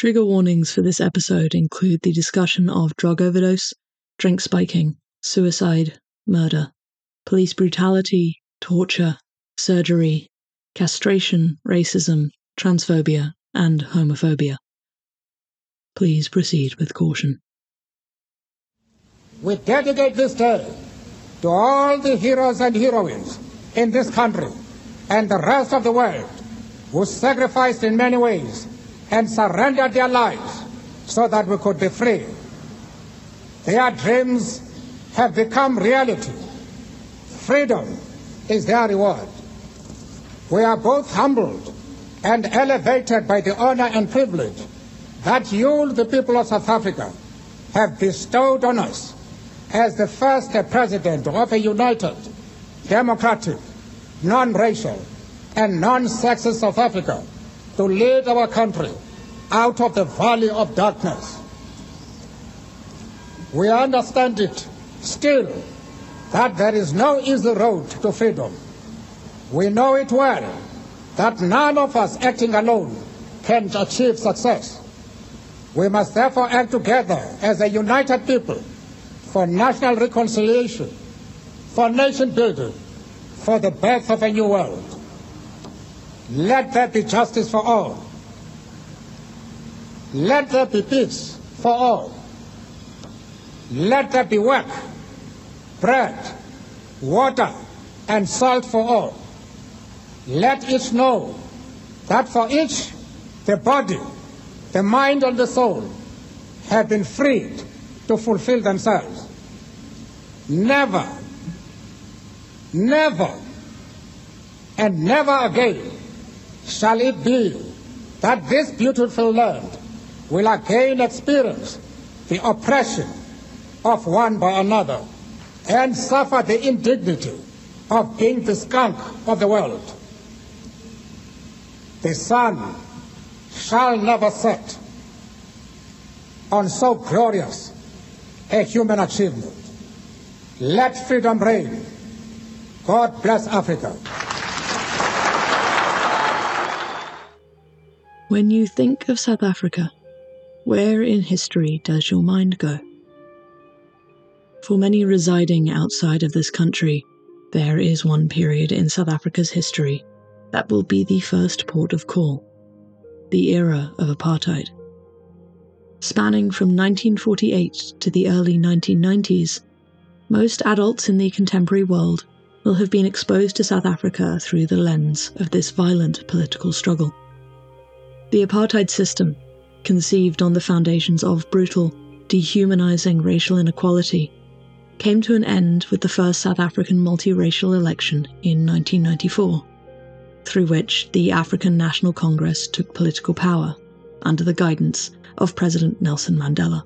Trigger warnings for this episode include the discussion of drug overdose, drink spiking, suicide, murder, police brutality, torture, surgery, castration, racism, transphobia, and homophobia. Please proceed with caution. We dedicate this day to all the heroes and heroines in this country and the rest of the world who sacrificed in many ways and surrendered their lives so that we could be free. Their dreams have become reality. Freedom is their reward. We are both humbled and elevated by the honor and privilege that you, the people of South Africa, have bestowed on us as the first president of a united, democratic, non-racial, and non-sexist South Africa to lead our country out of the valley of darkness. We understand it still that there is no easy road to freedom. We know it well that none of us acting alone can achieve success. We must therefore act together as a united people for national reconciliation, for nation building, for the birth of a new world. Let there be justice for all. Let there be peace for all. Let there be work, bread, water, and salt for all. Let each know that for each the body, the mind, and the soul have been freed to fulfill themselves. Never, never, and never again shall it be that this beautiful land will again experience the oppression of one by another and suffer the indignity of being the skunk of the world. The sun shall never set on so glorious a human achievement. Let freedom reign. God bless Africa. When you think of South Africa, where in history does your mind go? For many residing outside of this country, there is one period in South Africa's history that will be the first port of call the era of apartheid. Spanning from 1948 to the early 1990s, most adults in the contemporary world will have been exposed to South Africa through the lens of this violent political struggle. The apartheid system, conceived on the foundations of brutal, dehumanizing racial inequality, came to an end with the first South African multiracial election in 1994, through which the African National Congress took political power under the guidance of President Nelson Mandela.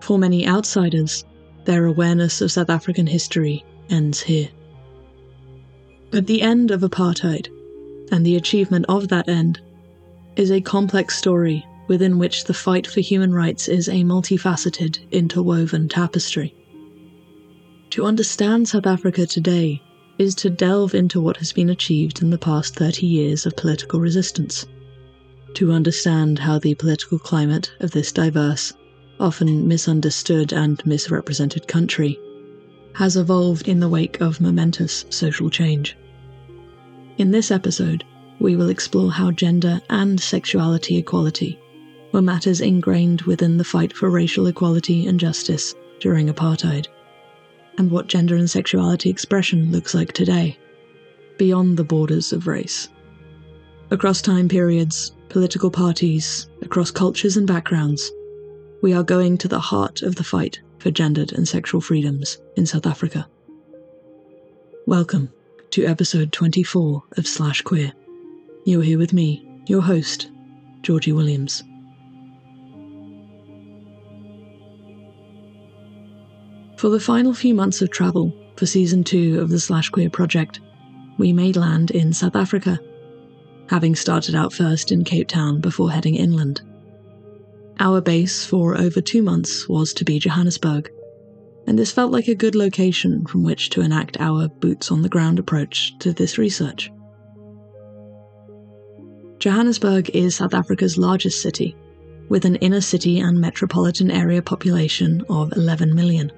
For many outsiders, their awareness of South African history ends here. But the end of apartheid, and the achievement of that end, is a complex story within which the fight for human rights is a multifaceted, interwoven tapestry. To understand South Africa today is to delve into what has been achieved in the past 30 years of political resistance. To understand how the political climate of this diverse, often misunderstood and misrepresented country has evolved in the wake of momentous social change. In this episode, we will explore how gender and sexuality equality were matters ingrained within the fight for racial equality and justice during apartheid, and what gender and sexuality expression looks like today, beyond the borders of race. Across time periods, political parties, across cultures and backgrounds, we are going to the heart of the fight for gendered and sexual freedoms in South Africa. Welcome to episode 24 of Slash Queer. You're here with me, your host, Georgie Williams. For the final few months of travel for season two of the Slash Queer project, we made land in South Africa, having started out first in Cape Town before heading inland. Our base for over two months was to be Johannesburg, and this felt like a good location from which to enact our boots on the ground approach to this research. Johannesburg is South Africa's largest city, with an inner city and metropolitan area population of 11 million.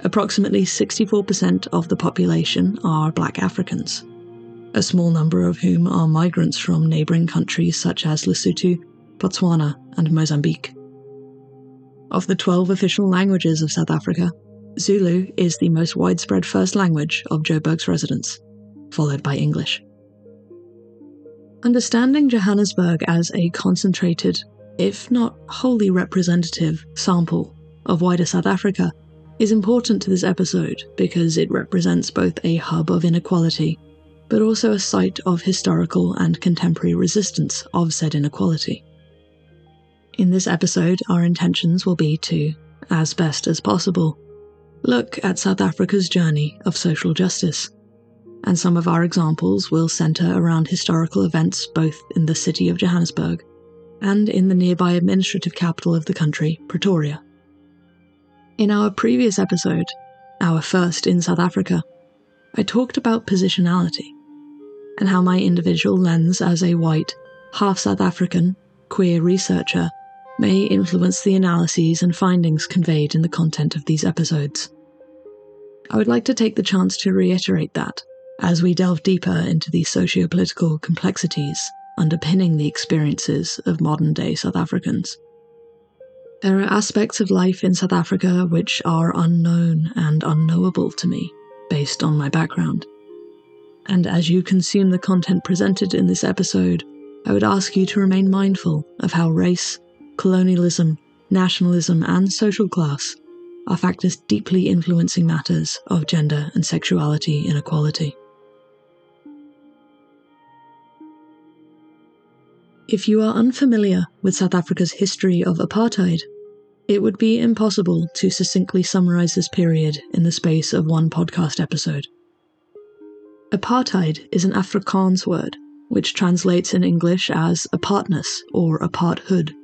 Approximately 64% of the population are black Africans, a small number of whom are migrants from neighbouring countries such as Lesotho, Botswana, and Mozambique. Of the 12 official languages of South Africa, Zulu is the most widespread first language of Joburg's residents, followed by English. Understanding Johannesburg as a concentrated, if not wholly representative, sample of wider South Africa is important to this episode because it represents both a hub of inequality, but also a site of historical and contemporary resistance of said inequality. In this episode, our intentions will be to, as best as possible, look at South Africa's journey of social justice. And some of our examples will centre around historical events both in the city of Johannesburg and in the nearby administrative capital of the country, Pretoria. In our previous episode, our first in South Africa, I talked about positionality and how my individual lens as a white, half South African, queer researcher may influence the analyses and findings conveyed in the content of these episodes. I would like to take the chance to reiterate that as we delve deeper into the socio political complexities underpinning the experiences of modern day South Africans. There are aspects of life in South Africa which are unknown and unknowable to me, based on my background. And as you consume the content presented in this episode, I would ask you to remain mindful of how race, colonialism, nationalism, and social class are factors deeply influencing matters of gender and sexuality inequality. If you are unfamiliar with South Africa's history of apartheid, it would be impossible to succinctly summarize this period in the space of one podcast episode. Apartheid is an Afrikaans word, which translates in English as apartness or aparthood.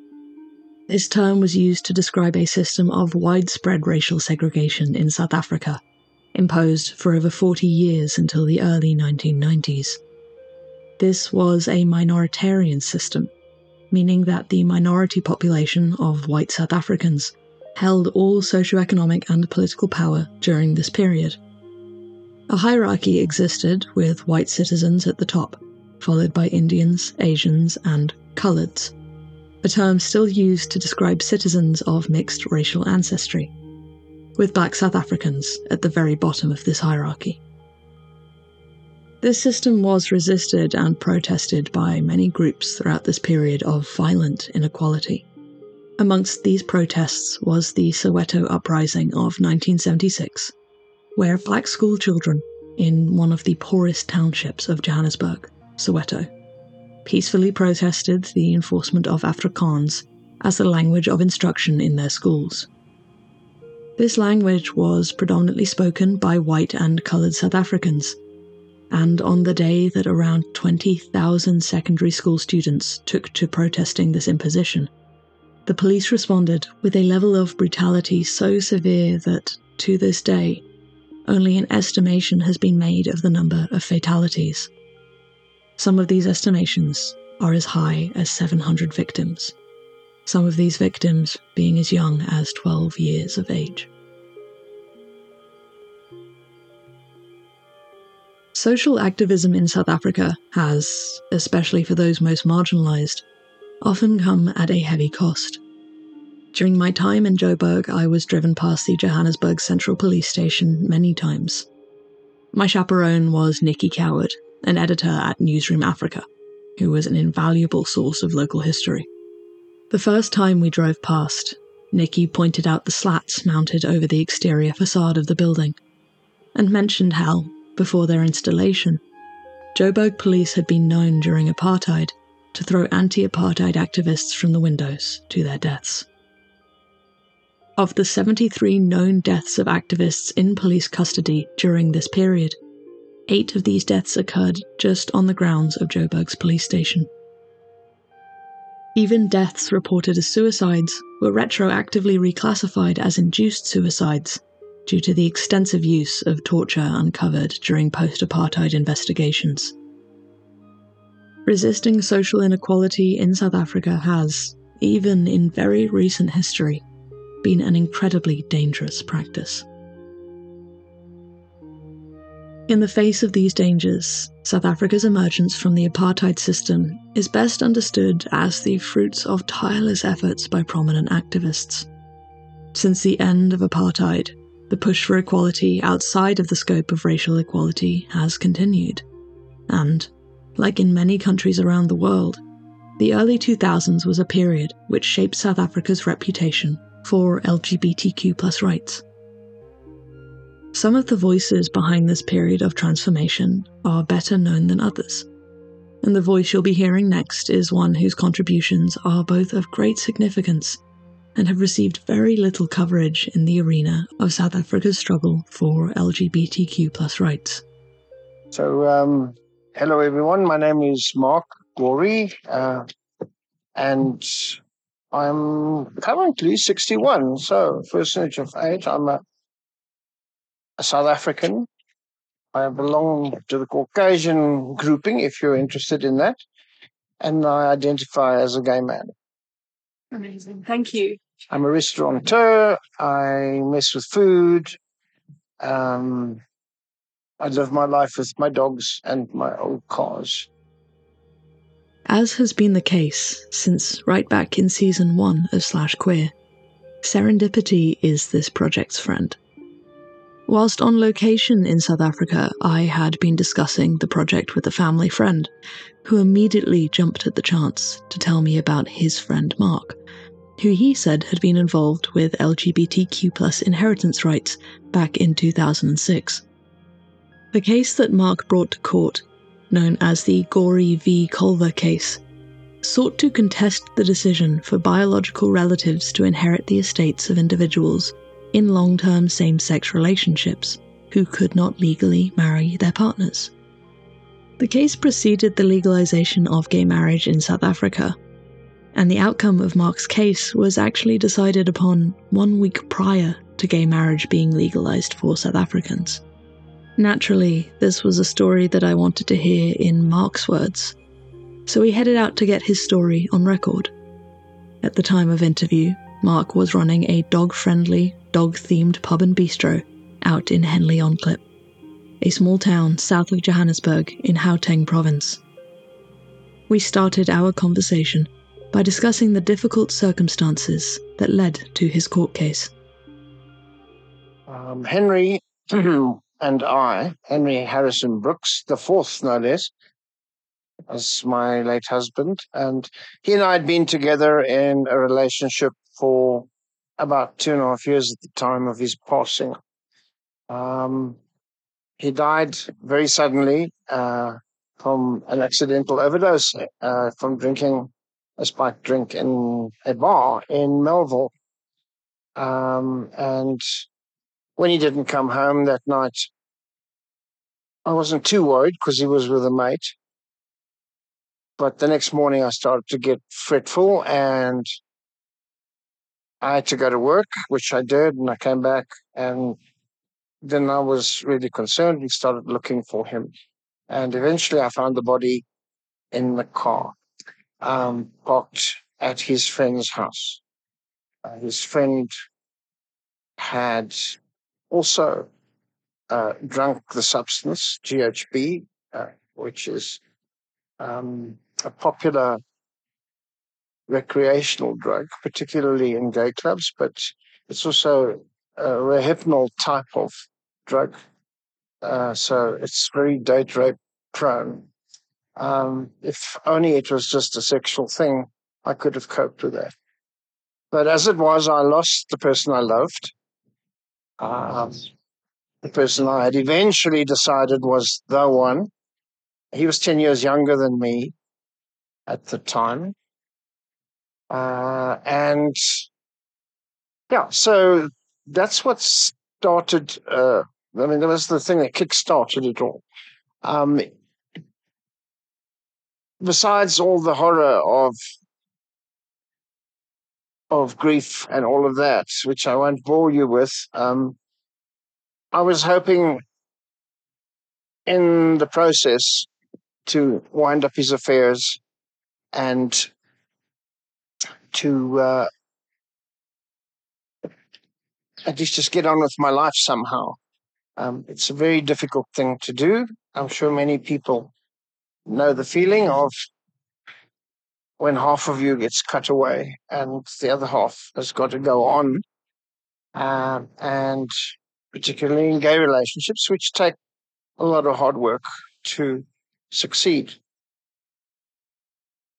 This term was used to describe a system of widespread racial segregation in South Africa, imposed for over 40 years until the early 1990s. This was a minoritarian system, meaning that the minority population of white South Africans held all socioeconomic and political power during this period. A hierarchy existed with white citizens at the top, followed by Indians, Asians, and coloureds a term still used to describe citizens of mixed racial ancestry, with black South Africans at the very bottom of this hierarchy. This system was resisted and protested by many groups throughout this period of violent inequality. Amongst these protests was the Soweto Uprising of 1976, where black schoolchildren in one of the poorest townships of Johannesburg, Soweto, peacefully protested the enforcement of Afrikaans as the language of instruction in their schools. This language was predominantly spoken by white and coloured South Africans, and on the day that around 20,000 secondary school students took to protesting this imposition, the police responded with a level of brutality so severe that, to this day, only an estimation has been made of the number of fatalities. Some of these estimations are as high as 700 victims, some of these victims being as young as 12 years of age. Social activism in South Africa has, especially for those most marginalised, often come at a heavy cost. During my time in Joburg, I was driven past the Johannesburg Central Police Station many times. My chaperone was Nikki Coward, an editor at Newsroom Africa, who was an invaluable source of local history. The first time we drove past, Nikki pointed out the slats mounted over the exterior facade of the building, and mentioned how, before their installation, Joburg police had been known during apartheid to throw anti apartheid activists from the windows to their deaths. Of the 73 known deaths of activists in police custody during this period, Eight of these deaths occurred just on the grounds of Joburg's police station. Even deaths reported as suicides were retroactively reclassified as induced suicides due to the extensive use of torture uncovered during post apartheid investigations. Resisting social inequality in South Africa has, even in very recent history, been an incredibly dangerous practice. In the face of these dangers, South Africa's emergence from the apartheid system is best understood as the fruits of tireless efforts by prominent activists. Since the end of apartheid, the push for equality outside of the scope of racial equality has continued. And, like in many countries around the world, the early 2000s was a period which shaped South Africa's reputation for LGBTQ rights. Some of the voices behind this period of transformation are better known than others, and the voice you'll be hearing next is one whose contributions are both of great significance and have received very little coverage in the arena of South Africa's struggle for LGBTQ plus rights. So, um, hello everyone. My name is Mark Gory, uh, and I'm currently 61. So, percentage of age, I'm a, a South African. I belong to the Caucasian grouping, if you're interested in that, and I identify as a gay man. Amazing. Thank you. I'm a restaurateur. I mess with food. Um, I live my life with my dogs and my old cars. As has been the case since right back in season one of Slash Queer, serendipity is this project's friend. Whilst on location in South Africa, I had been discussing the project with a family friend, who immediately jumped at the chance to tell me about his friend Mark, who he said had been involved with LGBTQ inheritance rights back in 2006. The case that Mark brought to court, known as the Gory v. Kolver case, sought to contest the decision for biological relatives to inherit the estates of individuals in long term same sex relationships who could not legally marry their partners. The case preceded the legalization of gay marriage in South Africa and the outcome of Mark's case was actually decided upon one week prior to gay marriage being legalized for South Africans. Naturally, this was a story that I wanted to hear in Mark's words, so we headed out to get his story on record. At the time of interview, Mark was running a dog friendly, dog themed pub and bistro out in Henley on Klip, a small town south of Johannesburg in Gauteng province. We started our conversation by discussing the difficult circumstances that led to his court case. Um, Henry and I, Henry Harrison Brooks, the fourth no less, was my late husband, and he and I had been together in a relationship for about two and a half years at the time of his passing. Um, he died very suddenly uh, from an accidental overdose uh, from drinking a spiked drink in a bar in Melville. Um, and when he didn't come home that night, I wasn't too worried because he was with a mate. But the next morning, I started to get fretful and I had to go to work, which I did. And I came back and then I was really concerned. We started looking for him. And eventually, I found the body in the car um, parked at his friend's house. Uh, his friend had also uh, drunk the substance, GHB, uh, which is um, a popular recreational drug, particularly in gay clubs, but it's also a Rohypnol type of drug. Uh, so it's very date rape prone. Um, if only it was just a sexual thing, I could have coped with that. But as it was, I lost the person I loved. Um, the person I had eventually decided was the one. He was 10 years younger than me at the time. Uh, and yeah, so that's what started. Uh, I mean, that was the thing that kick-started it all. Um, besides all the horror of of grief and all of that, which I won't bore you with, um, I was hoping in the process to wind up his affairs and to uh, at least just get on with my life somehow. Um, it's a very difficult thing to do. I'm sure many people know the feeling of when half of you gets cut away and the other half has got to go on. Um, and particularly in gay relationships, which take a lot of hard work to succeed.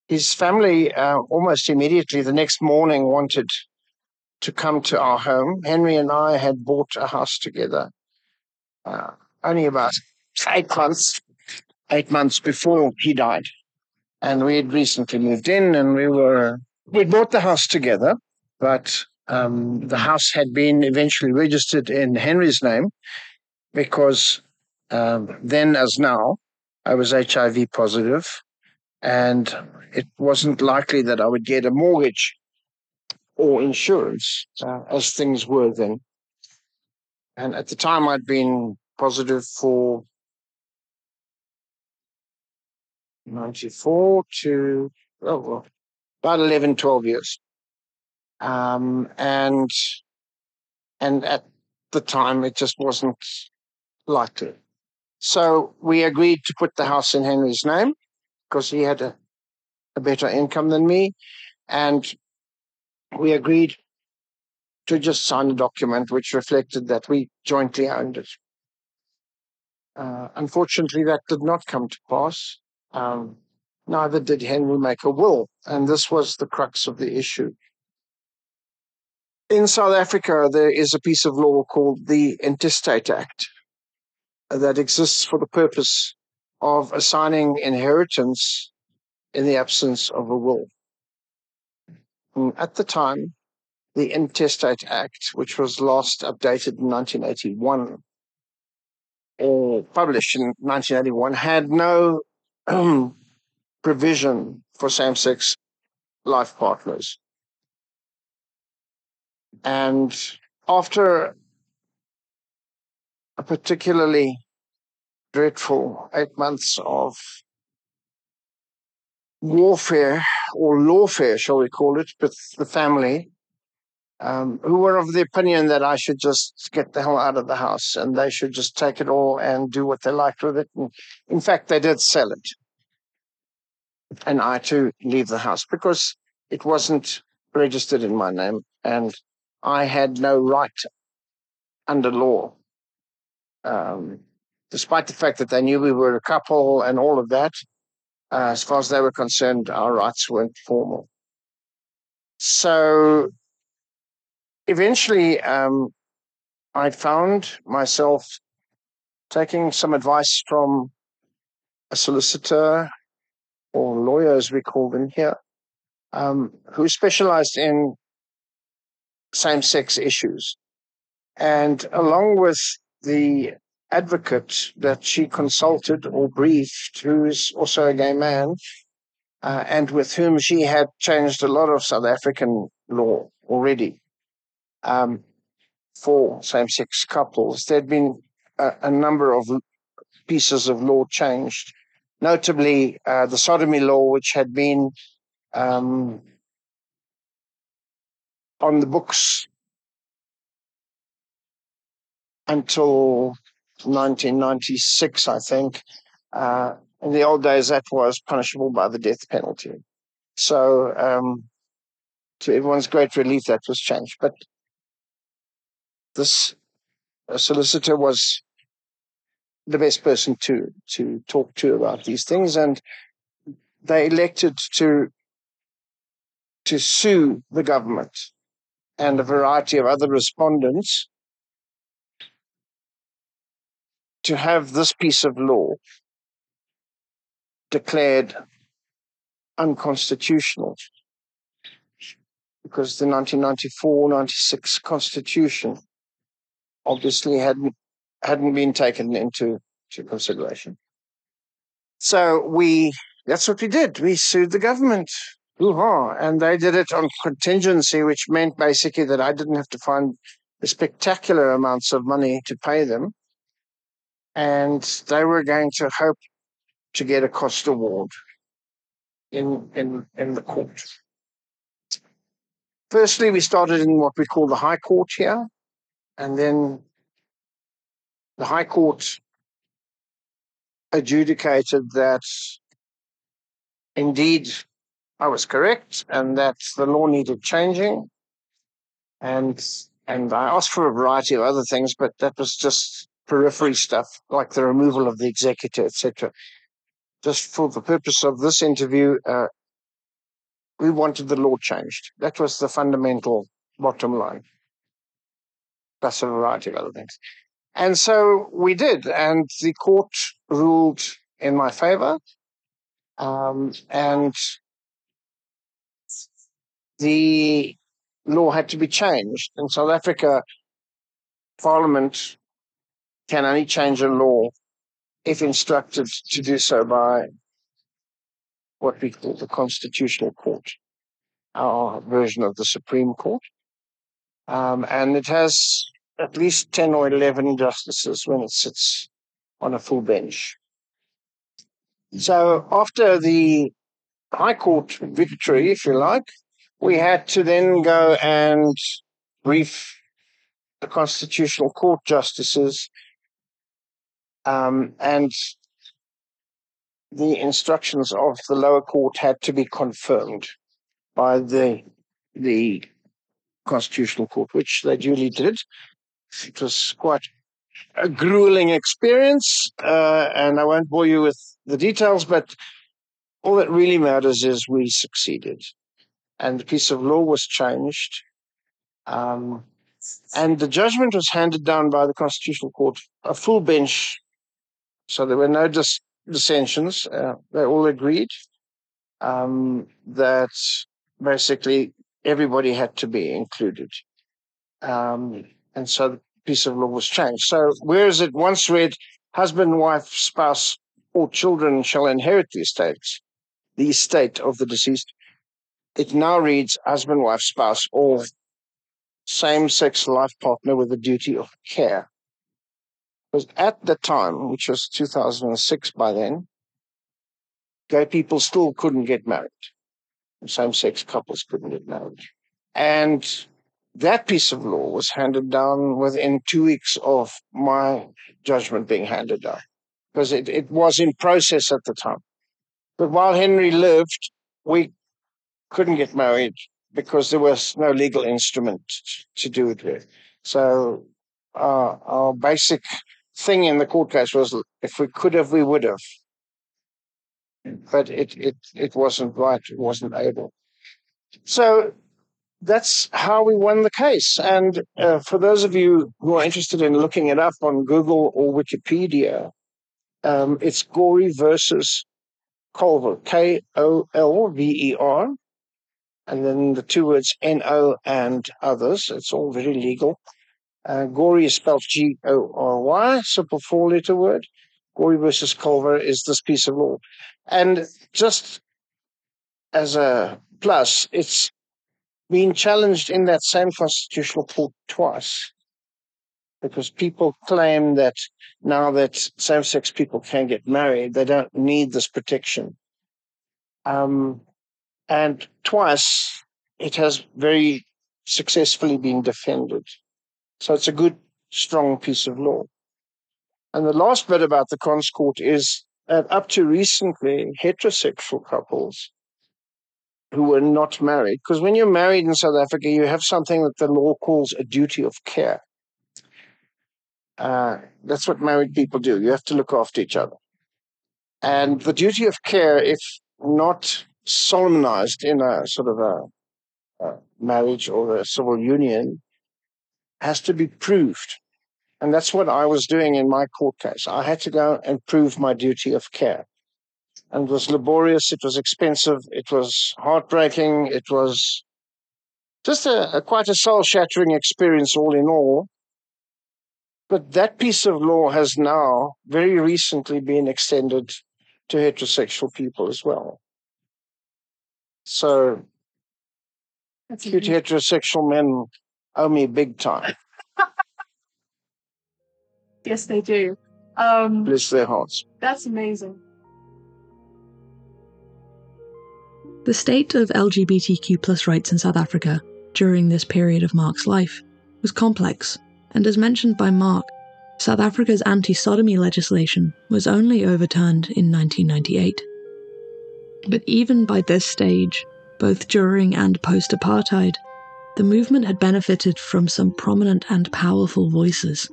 His family uh, almost immediately the next morning wanted to come to our home. Henry and I had bought a house together uh, only about eight months, eight months before he died. And we had recently moved in and we were, we bought the house together, but um, the house had been eventually registered in Henry's name because um, then, as now, I was HIV positive, and it wasn't likely that I would get a mortgage or insurance uh, as things were then. And at the time, I'd been positive for 94 to oh, well, about 11, 12 years. Um, and and at the time, it just wasn't likely. So we agreed to put the house in Henry's name because he had a, a better income than me. And we agreed to just sign a document which reflected that we jointly owned it. Uh, unfortunately, that did not come to pass. Um, neither did Henry make a will, and this was the crux of the issue. In South Africa, there is a piece of law called the Intestate Act that exists for the purpose of assigning inheritance in the absence of a will. At the time, the Intestate Act, which was last updated in 1981 or published in 1981, had no provision for same sex life partners. And after a particularly dreadful eight months of warfare or lawfare, shall we call it, with the family, um, who were of the opinion that I should just get the hell out of the house and they should just take it all and do what they liked with it. And in fact, they did sell it. And I too leave the house because it wasn't registered in my name and I had no right under law. Um, despite the fact that they knew we were a couple and all of that, uh, as far as they were concerned, our rights weren't formal. So eventually, um, I found myself taking some advice from a solicitor or lawyer, as we call them here, um, who specialized in same sex issues. And along with the advocate that she consulted or briefed, who is also a gay man, uh, and with whom she had changed a lot of South African law already um, for same sex couples. There'd been a, a, number of pieces of law changed, notably uh, the sodomy law, which had been um, on the books until 1996, I think. Uh, in the old days, that was punishable by the death penalty. So, um, to everyone's great relief, that was changed. But this uh, solicitor was the best person to to talk to about these things, and they elected to to sue the government and a variety of other respondents to have this piece of law declared unconstitutional. Because the 1994-96 constitution obviously hadn't hadn't been taken into to consideration. So we that's what we did. We sued the government. And they did it on contingency, which meant basically that I didn't have to find the spectacular amounts of money to pay them and they were going to hope to get a cost award in, in, in the court. Firstly, we started in what we call the High Court here, and then the High Court adjudicated that indeed I was correct and that the law needed changing. And and I asked for a variety of other things, but that was just periphery stuff, like the removal of the executor, etc. Just for the purpose of this interview, uh, we wanted the law changed. That was the fundamental bottom line, a variety of other things. And so we did, and the court ruled in my favor. Um, and the law had to be changed. In South Africa, Parliament can only change a law if instructed to do so by what we call the Constitutional Court, our version of the Supreme Court. Um, and it has at least 10 or 11 justices when it sits on a full bench. So after the High Court victory, if you like, we had to then go and brief the Constitutional Court justices um, and the instructions of the lower court had to be confirmed by the the Constitutional Court, which they duly did. It was quite a grueling experience, uh, and I won't bore you with the details, but all that really matters is we succeeded and the piece of law was changed. Um, and the judgment was handed down by the Constitutional Court, a full bench. So there were no dis- dissensions. Uh, they all agreed um, that basically everybody had to be included. Um, and so the piece of law was changed. So whereas it once read, husband, wife, spouse, or children shall inherit the estates, the estate of the deceased, it now reads husband, wife, spouse, or same sex life partner with a duty of care. Because at the time, which was 2006 by then, gay people still couldn't get married. Same sex couples couldn't get married. And that piece of law was handed down within two weeks of my judgment being handed down because it, it was in process at the time. But while Henry lived, we couldn't get married because there was no legal instrument to do it with. So uh, our basic thing in the court case was if we could have, we would have. But it, it, it wasn't right, it wasn't able. So that's how we won the case. And uh, for those of you who are interested in looking it up on Google or Wikipedia, um, it's Gory versus Kolver, K O L V E R and then the two words NO and others. It's all very legal. Uh, is spelled G O R Y, simple four letter word. Gory versus Kolver is this piece of law. And just as a plus, it's been challenged in that same constitutional court twice because people claim that now that same sex people can get married, they don't need this protection. Um, and twice it has very successfully been defended. So it's a good, strong piece of law. And the last bit about the cons court is that up to recently, heterosexual couples who were not married, because when you're married in South Africa, you have something that the law calls a duty of care. Uh, that's what married people do. You have to look after each other. And the duty of care, if not solemnized in a sort of a, a marriage or a civil union has to be proved. And that's what I was doing in my court case. I had to go and prove my duty of care. And it was laborious, it was expensive, it was heartbreaking, it was just a, a quite a soul shattering experience, all in all. But that piece of law has now very recently been extended to heterosexual people as well. So cute heterosexual men owe me big time. Yes, they do. Um, Bless their hearts. That's amazing. The state of LGBTQ plus rights in South Africa during this period of Mark's life was complex, and as mentioned by Mark, South Africa's anti sodomy legislation was only overturned in 1998. But even by this stage, both during and post apartheid, the movement had benefited from some prominent and powerful voices.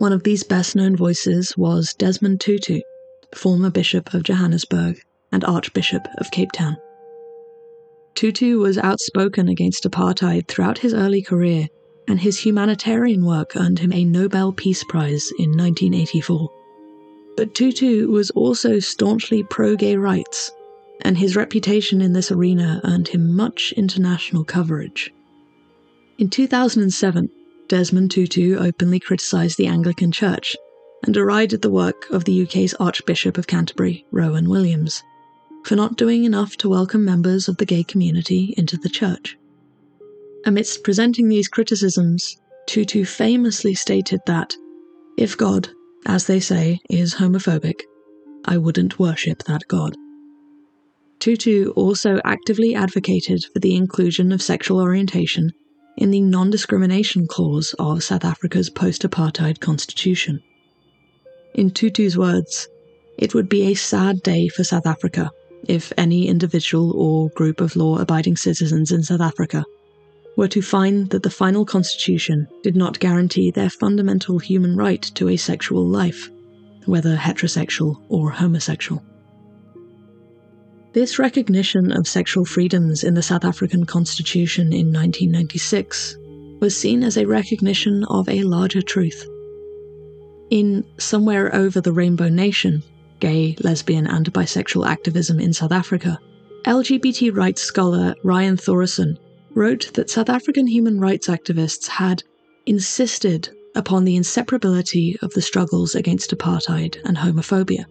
One of these best known voices was Desmond Tutu, former Bishop of Johannesburg and Archbishop of Cape Town. Tutu was outspoken against apartheid throughout his early career, and his humanitarian work earned him a Nobel Peace Prize in 1984. But Tutu was also staunchly pro gay rights, and his reputation in this arena earned him much international coverage. In 2007, Desmond Tutu openly criticised the Anglican Church and derided the work of the UK's Archbishop of Canterbury, Rowan Williams, for not doing enough to welcome members of the gay community into the church. Amidst presenting these criticisms, Tutu famously stated that, if God, as they say, is homophobic, I wouldn't worship that God. Tutu also actively advocated for the inclusion of sexual orientation in the non discrimination clause of South Africa's post apartheid constitution. In Tutu's words, it would be a sad day for South Africa if any individual or group of law abiding citizens in South Africa were to find that the final constitution did not guarantee their fundamental human right to a sexual life, whether heterosexual or homosexual. This recognition of sexual freedoms in the South African Constitution in 1996 was seen as a recognition of a larger truth. In Somewhere Over the Rainbow Nation, Gay, Lesbian, and Bisexual Activism in South Africa, LGBT rights scholar Ryan Thoreson wrote that South African human rights activists had insisted upon the inseparability of the struggles against apartheid and homophobia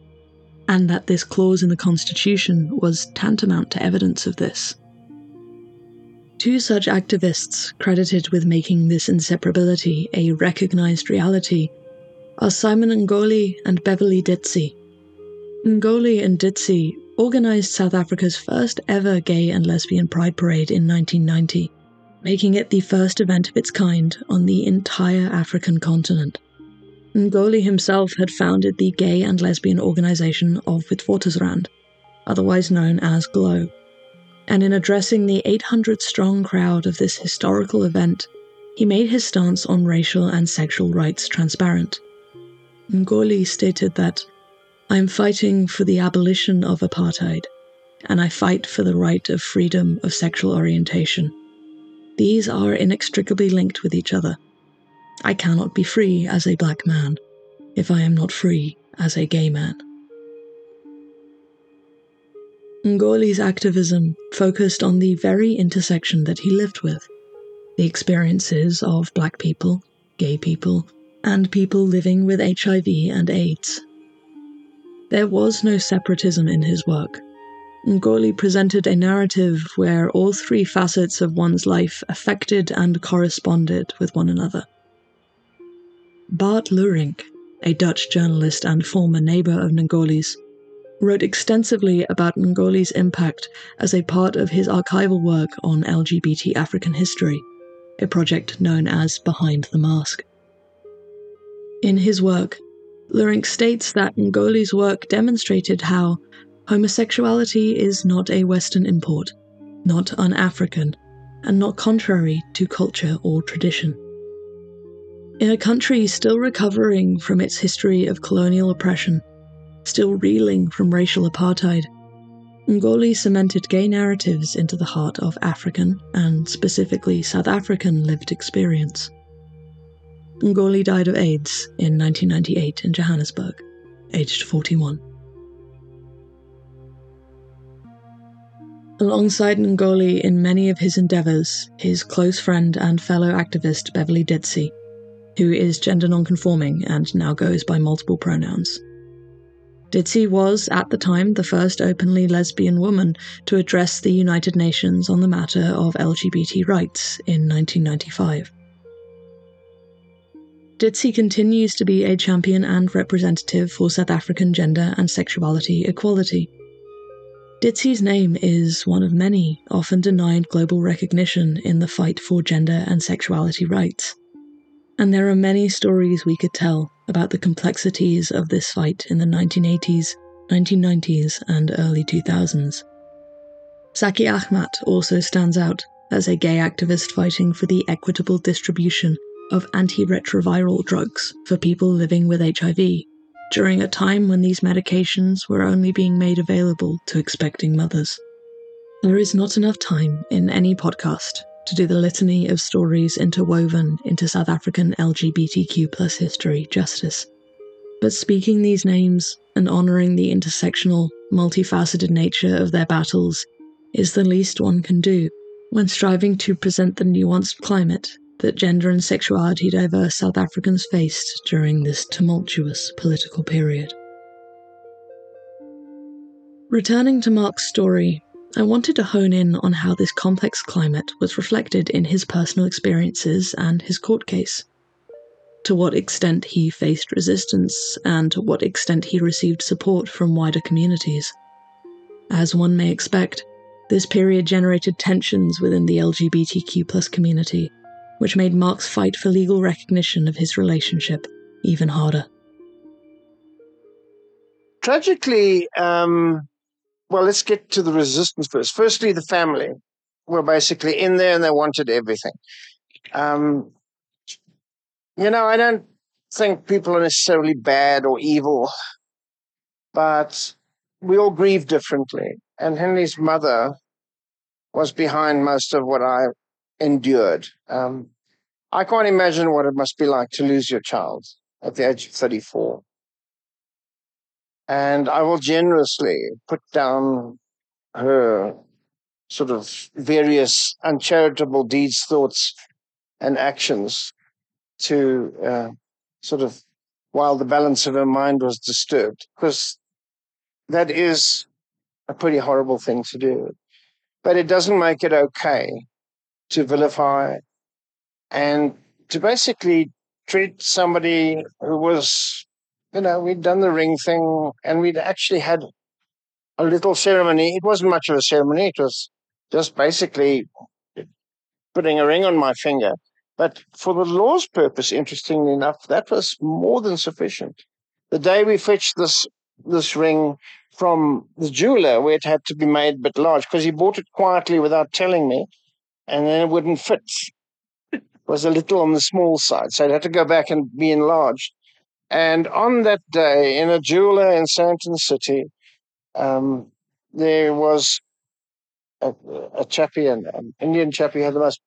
and that this clause in the Constitution was tantamount to evidence of this. Two such activists credited with making this inseparability a recognized reality are Simon Nkoli and Beverly Ditsie. Nkoli and Ditsie organized South Africa's first ever gay and lesbian pride parade in 1990, making it the first event of its kind on the entire African continent. Nkoli himself had founded the gay and lesbian organization of Witwatersrand, otherwise known as GLOW. And in addressing the 800 strong crowd of this historical event, he made his stance on racial and sexual rights transparent. Nkoli stated that, I am fighting for the abolition of apartheid, and I fight for the right of freedom of sexual orientation. These are inextricably linked with each other. I cannot be free as a black man if I am not free as a gay man. Nkoli's activism focused on the very intersection that he lived with the experiences of black people, gay people, and people living with HIV and AIDS. There was no separatism in his work. Nkoli presented a narrative where all three facets of one's life affected and corresponded with one another. Bart Luirink, a Dutch journalist and former neighbor of Nkoli's, wrote extensively about Nkoli's impact as a part of his archival work on LGBT African history, a project known as Behind the Mask. In his work, Luirink states that Nkoli's work demonstrated how homosexuality is not a Western import, not un African, and not contrary to culture or tradition. In a country still recovering from its history of colonial oppression, still reeling from racial apartheid, Nkoli cemented gay narratives into the heart of African, and specifically South African, lived experience. Nkoli died of AIDS in 1998 in Johannesburg, aged 41. Alongside Nkoli in many of his endeavours, his close friend and fellow activist Beverly Ditsie who is gender nonconforming and now goes by multiple pronouns. Ditsie was, at the time, the first openly lesbian woman to address the United Nations on the matter of LGBT rights in 1995. Ditsie continues to be a champion and representative for South African gender and sexuality equality. Ditsie's name is one of many often denied global recognition in the fight for gender and sexuality rights. And there are many stories we could tell about the complexities of this fight in the 1980s, 1990s, and early 2000s. Zackie Achmat also stands out as a gay activist fighting for the equitable distribution of antiretroviral drugs for people living with HIV during a time when these medications were only being made available to expecting mothers. There is not enough time in any podcast to do the litany of stories interwoven into South African LGBTQ plus history justice. But speaking these names and honouring the intersectional, multifaceted nature of their battles is the least one can do when striving to present the nuanced climate that gender and sexuality diverse South Africans faced during this tumultuous political period. Returning to Mark's story, I wanted to hone in on how this complex climate was reflected in his personal experiences and his court case. To what extent he faced resistance, and to what extent he received support from wider communities. As one may expect, this period generated tensions within the LGBTQ community, which made Mark's fight for legal recognition of his relationship even harder. Tragically, um, well, let's get to the resistance first. Firstly, the family were basically in there and they wanted everything. Um, you know, I don't think people are necessarily bad or evil, but we all grieve differently. And Henry's mother was behind most of what I endured. Um, I can't imagine what it must be like to lose your child at the age of 34. And I will generously put down her sort of various uncharitable deeds, thoughts, and actions to uh, sort of while the balance of her mind was disturbed, because that is a pretty horrible thing to do. But it doesn't make it okay to vilify and to basically treat somebody who was, you know, we'd done the ring thing and we'd actually had a little ceremony. It wasn't much of a ceremony, it was just basically putting a ring on my finger. But for the law's purpose, interestingly enough, that was more than sufficient. The day we fetched this this ring from the jeweler, where it had to be made a bit large, because he bought it quietly without telling me, and then it wouldn't fit was a little on the small side, so it had to go back and be enlarged. And on that day, in a jeweler in Sandton City, um, there was a, a chappie, an, an Indian chappie, had the most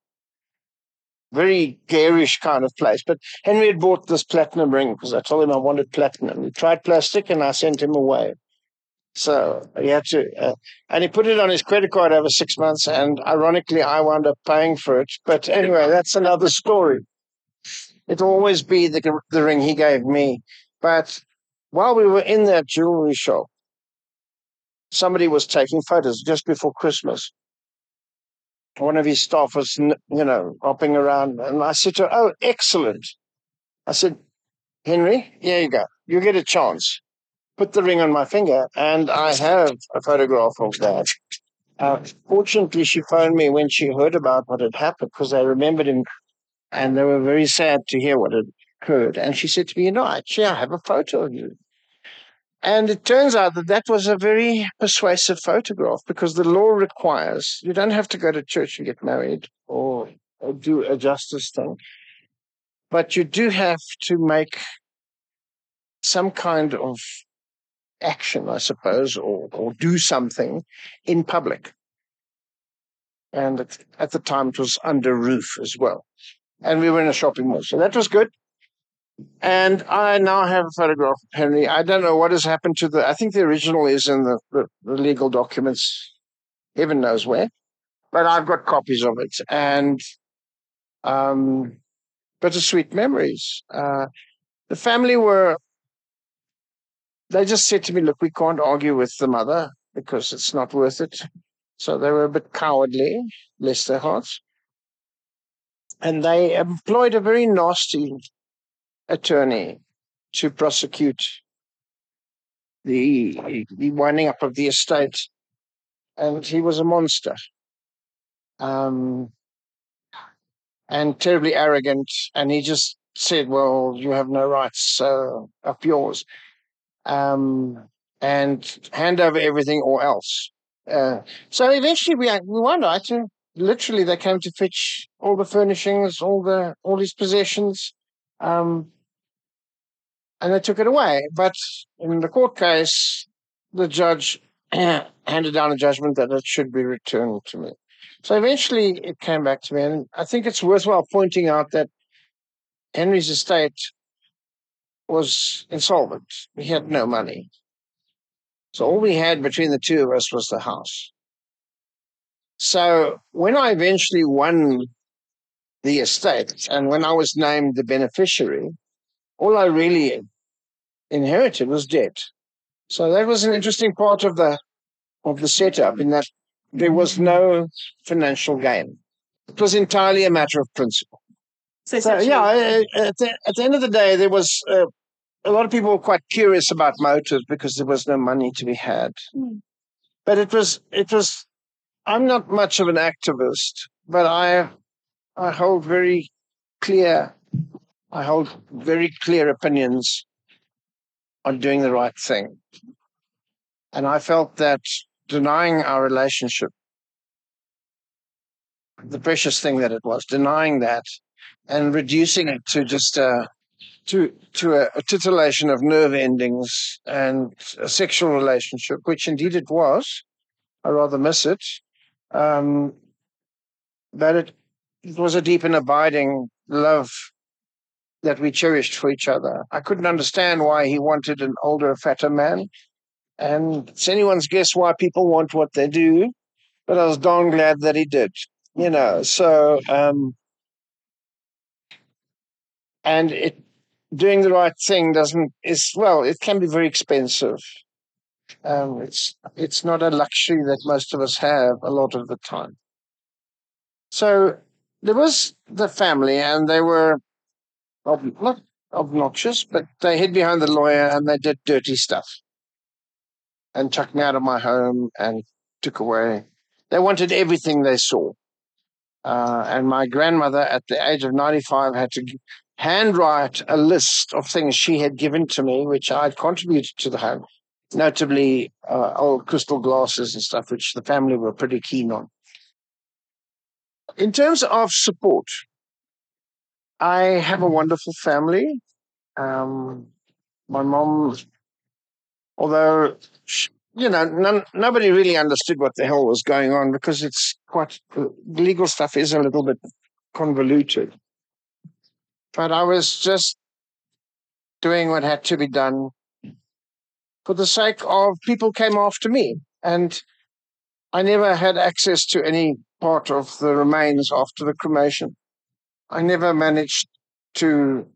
very garish kind of place. But Henry had bought this platinum ring because I told him I wanted platinum. He tried plastic and I sent him away. So he had to, uh, and he put it on his credit card over six months. And ironically, I wound up paying for it. But anyway, that's another story. It'll always be the, the ring he gave me. But while we were in that jewelry shop, somebody was taking photos just before Christmas. One of his staff was, you know, hopping around. And I said to her, Oh, excellent. I said, Henry, here you go. You get a chance put the ring on my finger, and I have a photograph of that. Uh, fortunately, she phoned me when she heard about what had happened because they remembered him and they were very sad to hear what had occurred. And she said to me, You know, actually, I have a photo of you. And it turns out that that was a very persuasive photograph because the law requires you don't have to go to church and get married or, or do a justice thing, but you do have to make some kind of action, I suppose, or, or do something in public. And at, at the time, it was under roof as well. And we were in a shopping mall. So that was good. And I now have a photograph of Henry. I don't know what has happened to the, I think the original is in the, the, the legal documents, heaven knows where. But I've got copies of it. And um, bittersweet memories. Uh, the family were they just said to me, look, we can't argue with the mother because it's not worth it. So they were a bit cowardly, bless their hearts. And they employed a very nasty attorney to prosecute the, the winding up of the estate. and he was a monster. Um, and terribly arrogant, and he just said, "Well, you have no rights uh, of yours, um, and hand over everything or else." Uh, so eventually, we we right. And literally, they came to fetch all the furnishings, all the all his possessions, um, and they took it away. But in the court case, the judge handed down a judgment that it should be returned to me. So eventually it came back to me. And I think it's worthwhile pointing out that Henry's estate was insolvent. He had no money. So all we had between the two of us was the house. So when I eventually won the estate and when I was named the beneficiary, all I really inherited was debt. So that was an interesting part of the of the setup in that there was no financial gain. It was entirely a matter of principle. So, so yeah, at the, at the, end of the day, there was uh, a lot of people were quite curious about motives because there was no money to be had. Mm. But it was it was. I'm not much of an activist, but I I hold very clear. I hold very clear opinions on doing the right thing, and I felt that denying our relationship, the precious thing that it was, denying that and reducing it to just a to to a, a titillation of nerve endings and a sexual relationship, which indeed it was. I rather miss it. Um, but it, it was a deep and abiding love that we cherished for each other. I couldn't understand why he wanted an older, fatter man. And it's anyone's guess why people want what they do, but I was darn glad that he did, you know. So, um, and it doing the right thing doesn't is well, it can be very expensive. Um, it's it's not a luxury that most of us have a lot of the time. So there was the family, and they were not obnoxious, but they hid behind the lawyer and they did dirty stuff and chucked me out of my home and took away. They wanted everything they saw. Uh, and my grandmother, at the age of 95, had to handwrite a list of things she had given to me, which I had contributed to the home, notably uh, old crystal glasses and stuff, which the family were pretty keen on. In terms of support, I have a wonderful family. Um, my mom although you know none, nobody really understood what the hell was going on because it's quite legal stuff is a little bit convoluted but i was just doing what had to be done for the sake of people came after me and i never had access to any part of the remains after the cremation. I never managed to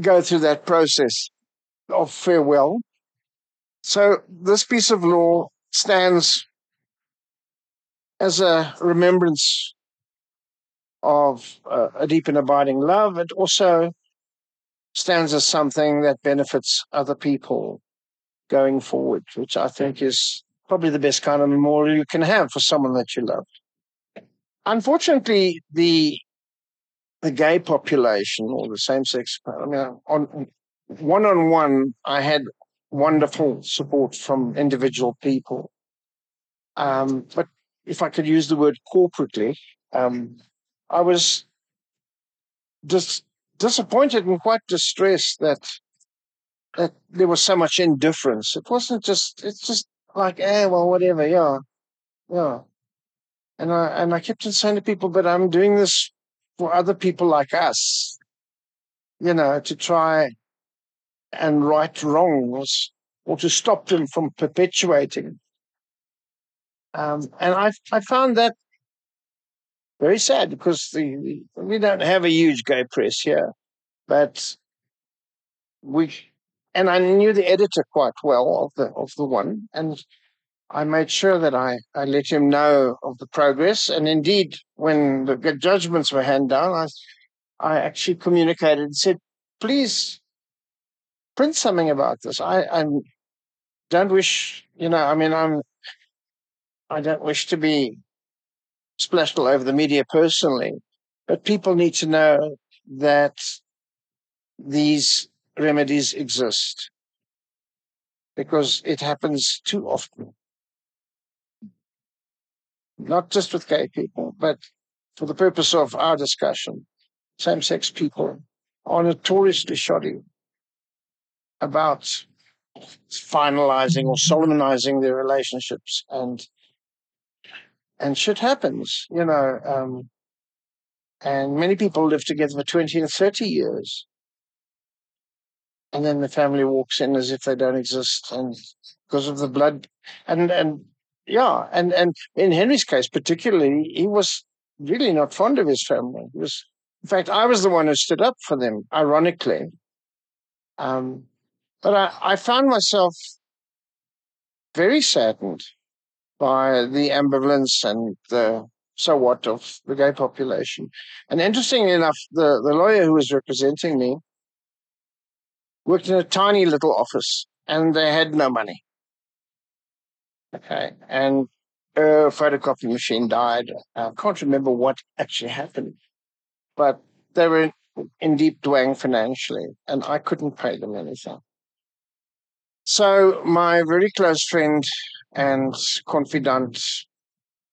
go through that process of farewell. So this piece of law stands as a remembrance of uh, a deep and abiding love. It also stands as something that benefits other people going forward, which I think is probably the best kind of memorial you can have for someone that you love. Unfortunately, the the gay population or the same sex, I mean, on one on one, I had wonderful support from individual people. Um, but if I could use the word corporately, um, I was just disappointed and quite distressed that that there was so much indifference. It wasn't just it's just like, eh, well, whatever, yeah. Yeah. And I and I kept on saying to people, but I'm doing this for other people like us, you know, to try and right wrongs or to stop them from perpetuating. Um, and I, I found that very sad because the, we don't have a huge gay press here, but we, and I knew the editor quite well of the of the one, and I made sure that I, I let him know of the progress. And indeed, when the judgments were handed down, I I actually communicated and said, please print something about this. I, I don't wish, you know, I mean, I'm I don't wish to be splashed all over the media personally, but people need to know that these remedies exist because it happens too often. Not just with gay people, but for the purpose of our discussion, same sex people are notoriously shoddy about finalizing or solemnizing their relationships and and shit happens, you know. Um, and many people live together for 20 or 30 years. And then the family walks in as if they don't exist and because of the blood. And, and yeah, and, and in Henry's case, particularly, he was really not fond of his family. He was, in fact, I was the one who stood up for them, ironically. Um, but I, I found myself very saddened by the ambivalence and the so what of the gay population. And interestingly enough, the, the lawyer who was representing me worked in a tiny little office and they had no money. Okay. And a photocopy machine died. I can't remember what actually happened, but they were in deep dwang financially and I couldn't pay them anything. So my very close friend and confidant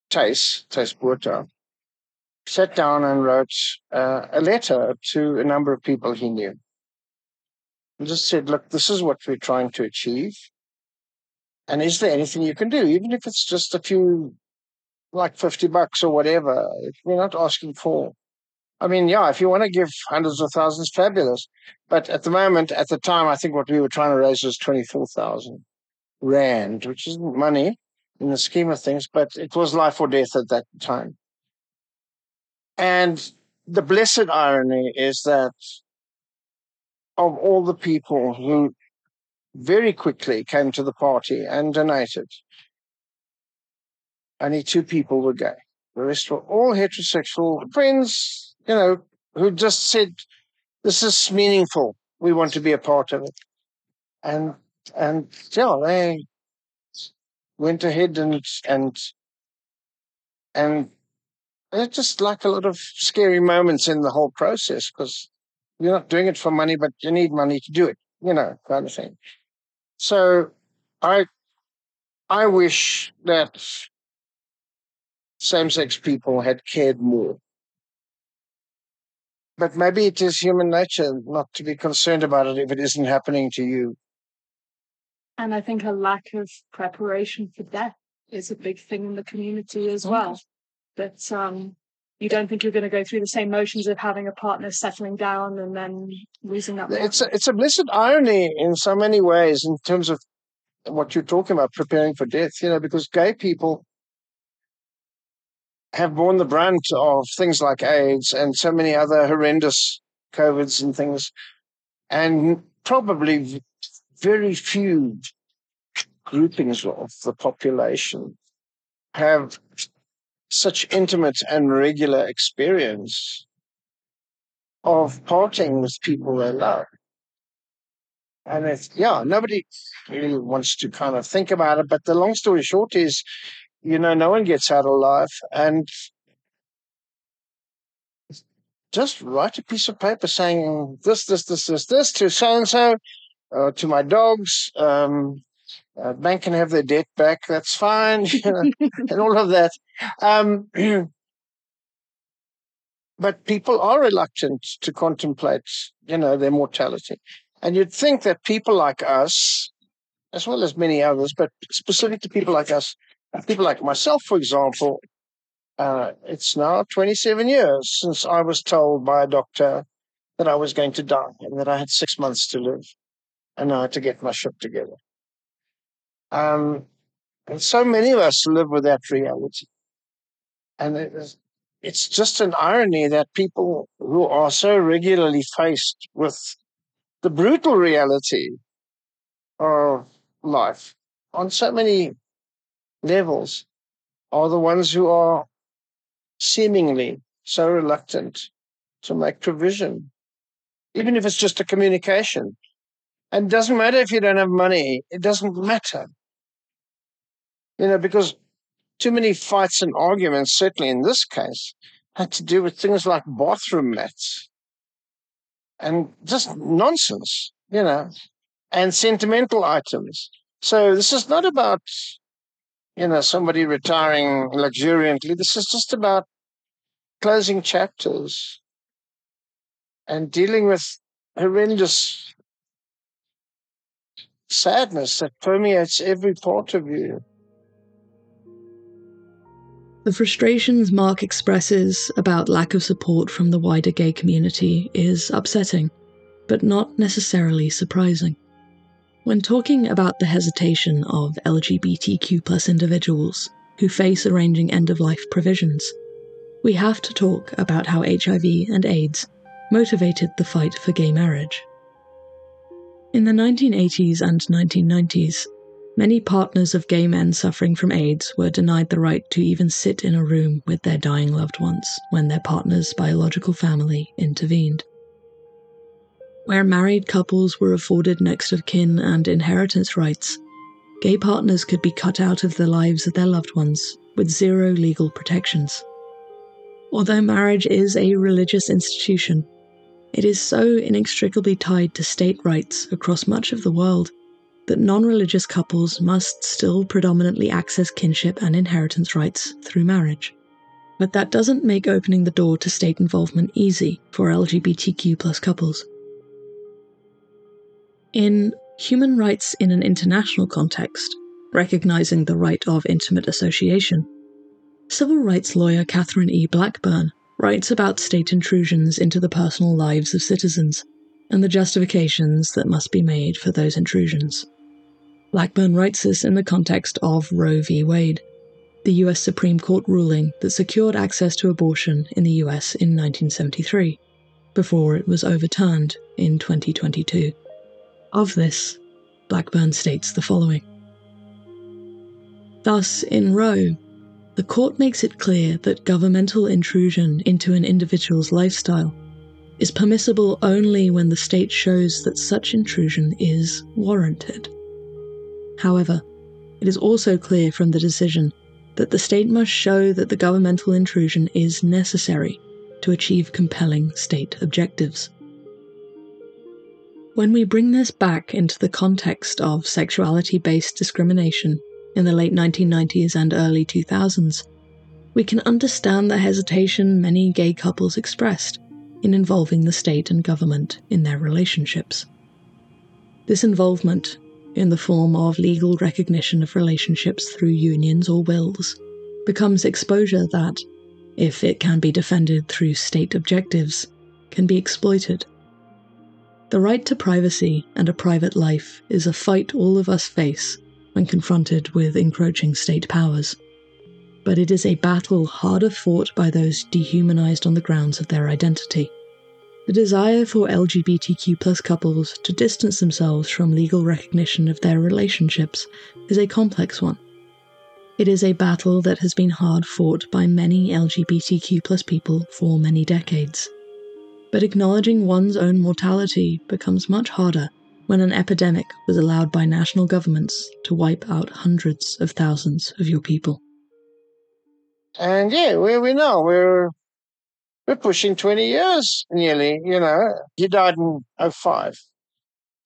Thys, Thys Botha, sat down and wrote uh, a letter to a number of people he knew. And just said, look, this is what we're trying to achieve. And is there anything you can do? Even if it's just a few, like 50 bucks or whatever, we're not asking for. I mean, yeah, if you want to give hundreds of thousands, fabulous. But at the moment, at the time, I think what we were trying to raise was 24,000 rand, which isn't money in the scheme of things, but it was life or death at that time. And the blessed irony is that of all the people who very quickly came to the party and donated, only two people were gay. The rest were all heterosexual friends, you know, who just said, this is meaningful. We want to be a part of it. And and yeah, they went ahead and and and it's just like a lot of scary moments in the whole process because you're not doing it for money, but you need money to do it, you know, kind of thing. So I I wish that same sex people had cared more. But maybe it is human nature not to be concerned about it if it isn't happening to you. And I think a lack of preparation for death is a big thing in the community as well. That um, you don't think you're going to go through the same motions of having a partner settling down and then losing that. It's a, it's a blessed irony in so many ways in terms of what you're talking about, preparing for death. You know, because gay people have borne the brunt of things like AIDS and so many other horrendous COVIDs and things, and probably very few groupings of the population have such intimate and regular experience of parting with people they love. And it's, yeah, nobody really wants to kind of think about it. But the long story short is, you know, no one gets out alive. And just write a piece of paper saying this, this, this, this, this to so and so, to my dogs. Um, uh, bank can have their debt back. That's fine, and all of that. Um, but people are reluctant to contemplate, you know, their mortality. And you'd think that people like us, as well as many others, but specific to people like us, people like myself, for example, uh, it's now 27 years since I was told by a doctor that I was going to die and that I had six months to live and I had to get my ship together. Um, and so many of us live with that reality. And it is, it's just an irony that people who are so regularly faced with the brutal reality of life on so many levels are the ones who are seemingly so reluctant to make provision, even if it's just a communication. And it doesn't matter if you don't have money, it doesn't matter. You know, because too many fights and arguments, certainly in this case, had to do with things like bathroom mats and just nonsense, you know, and sentimental items. So this is not about, you know, somebody retiring luxuriantly. This is just about closing chapters and dealing with horrendous sadness that permeates every part of you. The frustrations Mark expresses about lack of support from the wider gay community is upsetting, but not necessarily surprising. When talking about the hesitation of LGBTQ individuals who face arranging end of life provisions, we have to talk about how HIV and AIDS motivated the fight for gay marriage. In the 1980s and 1990s, Many partners of gay men suffering from AIDS were denied the right to even sit in a room with their dying loved ones when their partner's biological family intervened. Where married couples were afforded next of kin and inheritance rights, gay partners could be cut out of the lives of their loved ones with zero legal protections. Although marriage is a religious institution, it is so inextricably tied to state rights across much of the world that non religious couples must still predominantly access kinship and inheritance rights through marriage. But that doesn't make opening the door to state involvement easy for LGBTQ couples. In Human Rights in an International Context, recognizing the right of intimate association, civil rights lawyer Catherine E. Blackburn writes about state intrusions into the personal lives of citizens and the justifications that must be made for those intrusions. Blackburn writes this in the context of Roe v. Wade, the US Supreme Court ruling that secured access to abortion in the US in 1973, before it was overturned in 2022. Of this, Blackburn states the following Thus, in Roe, the court makes it clear that governmental intrusion into an individual's lifestyle is permissible only when the state shows that such intrusion is warranted. However, it is also clear from the decision that the state must show that the governmental intrusion is necessary to achieve compelling state objectives. When we bring this back into the context of sexuality based discrimination in the late 1990s and early 2000s, we can understand the hesitation many gay couples expressed in involving the state and government in their relationships. This involvement in the form of legal recognition of relationships through unions or wills, becomes exposure that, if it can be defended through state objectives, can be exploited. The right to privacy and a private life is a fight all of us face when confronted with encroaching state powers. But it is a battle harder fought by those dehumanized on the grounds of their identity. The desire for LGBTQ plus couples to distance themselves from legal recognition of their relationships is a complex one. It is a battle that has been hard fought by many LGBTQ plus people for many decades. But acknowledging one's own mortality becomes much harder when an epidemic was allowed by national governments to wipe out hundreds of thousands of your people. And yeah, we, we know we're we're pushing 20 years nearly, you know. He died in 05.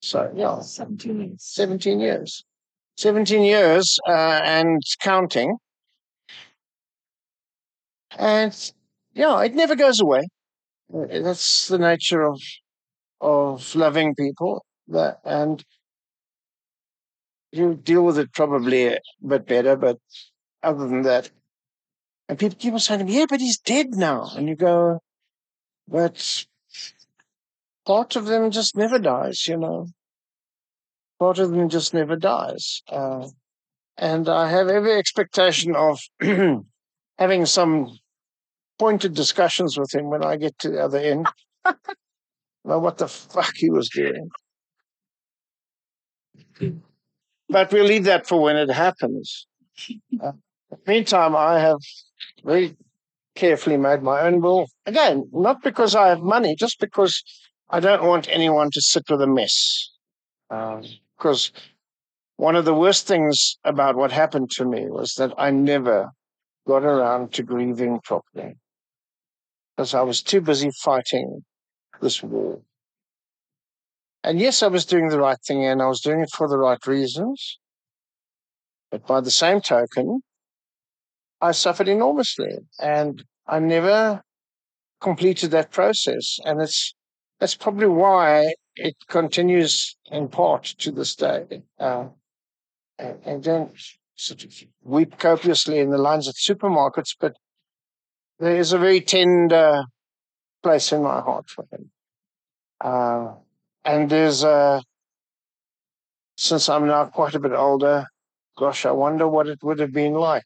So, yeah. 17 years. 17 years. 17 years uh, and counting. And, yeah, it never goes away. That's the nature of of loving people. That, and you deal with it probably a bit better, but other than that, and people keep on saying to me, yeah, but he's dead now. And you go, but part of them just never dies, you know. Part of them just never dies. Uh, and I have every expectation of having some pointed discussions with him when I get to the other end about what the fuck he was doing. But we'll leave that for when it happens. Uh, meantime, I have very carefully made my own will. Again, not because I have money, just because I don't want anyone to sit with a mess. Because um, one of the worst things about what happened to me was that I never got around to grieving properly because I was too busy fighting this war. And yes, I was doing the right thing and I was doing it for the right reasons. But by the same token, I suffered enormously and I never completed that process. And it's that's probably why it continues in part to this day. Uh, and, don't sort of weep copiously in the lines at supermarkets, but there is a very tender place in my heart for him. Uh, and there's a, since I'm now quite a bit older, gosh, I wonder what it would have been like,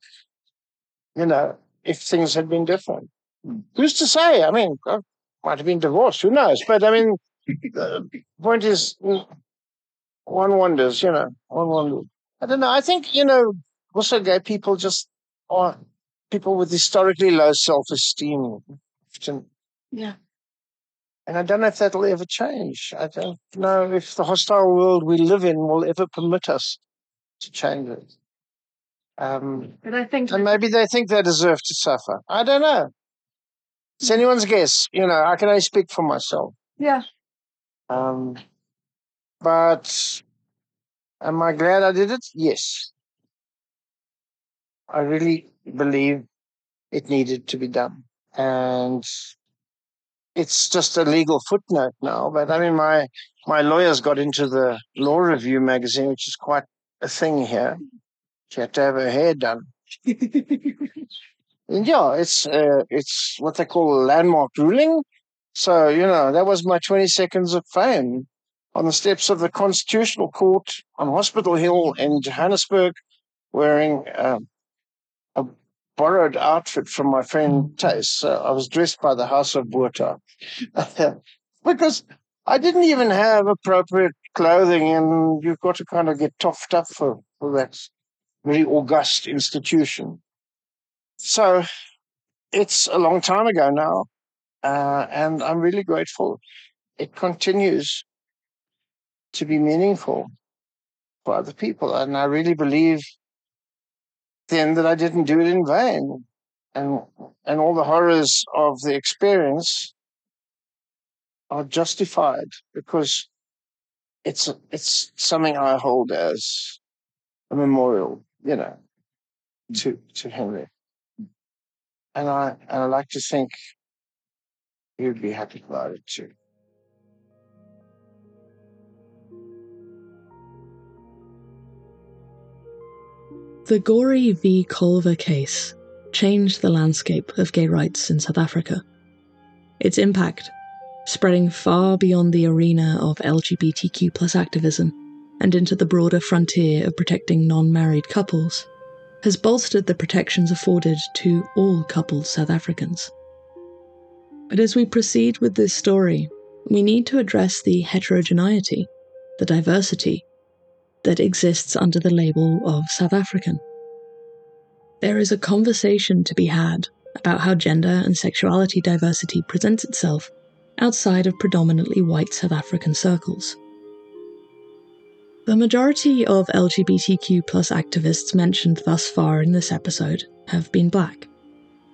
you know, if things had been different. Hmm. Who's to say? I mean, I might have been divorced, who knows? But I mean, the point is, mm, one wonders, you know, one wonders. I don't know. I think, you know, also gay people just are people with historically low self esteem. Yeah. And I don't know if that'll ever change. I don't know if the hostile world we live in will ever permit us to change it. Um, but I think, and maybe they think they deserve to suffer. I don't know. It's anyone's guess. You know, I can only speak for myself. Yeah. Um, but am I glad I did it? Yes. I really believe it needed to be done. And it's just a legal footnote now. But I mean, my my lawyers got into the Law Review magazine, which is quite a thing here. She had to have her hair done. and yeah, it's uh, it's what they call a landmark ruling. So you know that was my twenty seconds of fame on the steps of the Constitutional Court on Hospital Hill in Johannesburg, wearing um, a borrowed outfit from my friend. Thys. So I was dressed by the House of Botha because I didn't even have appropriate clothing, and you've got to kind of get toughed up for, for that very august institution. So it's a long time ago now, uh, and I'm really grateful. It continues to be meaningful for other people, and I really believe then that I didn't do it in vain. And, and all the horrors of the experience are justified because it's, it's something I hold as a memorial, you know, mm. to, to Henry. And I, and I like to think he would be happy about it too. The Gory v. Kolver case changed the landscape of gay rights in South Africa. Its impact, spreading far beyond the arena of LGBTQ plus activism and into the broader frontier of protecting non married couples, has bolstered the protections afforded to all coupled South Africans. But as we proceed with this story, we need to address the heterogeneity, the diversity, that exists under the label of South African. There is a conversation to be had about how gender and sexuality diversity presents itself outside of predominantly white South African circles. The majority of LGBTQ activists mentioned thus far in this episode have been black,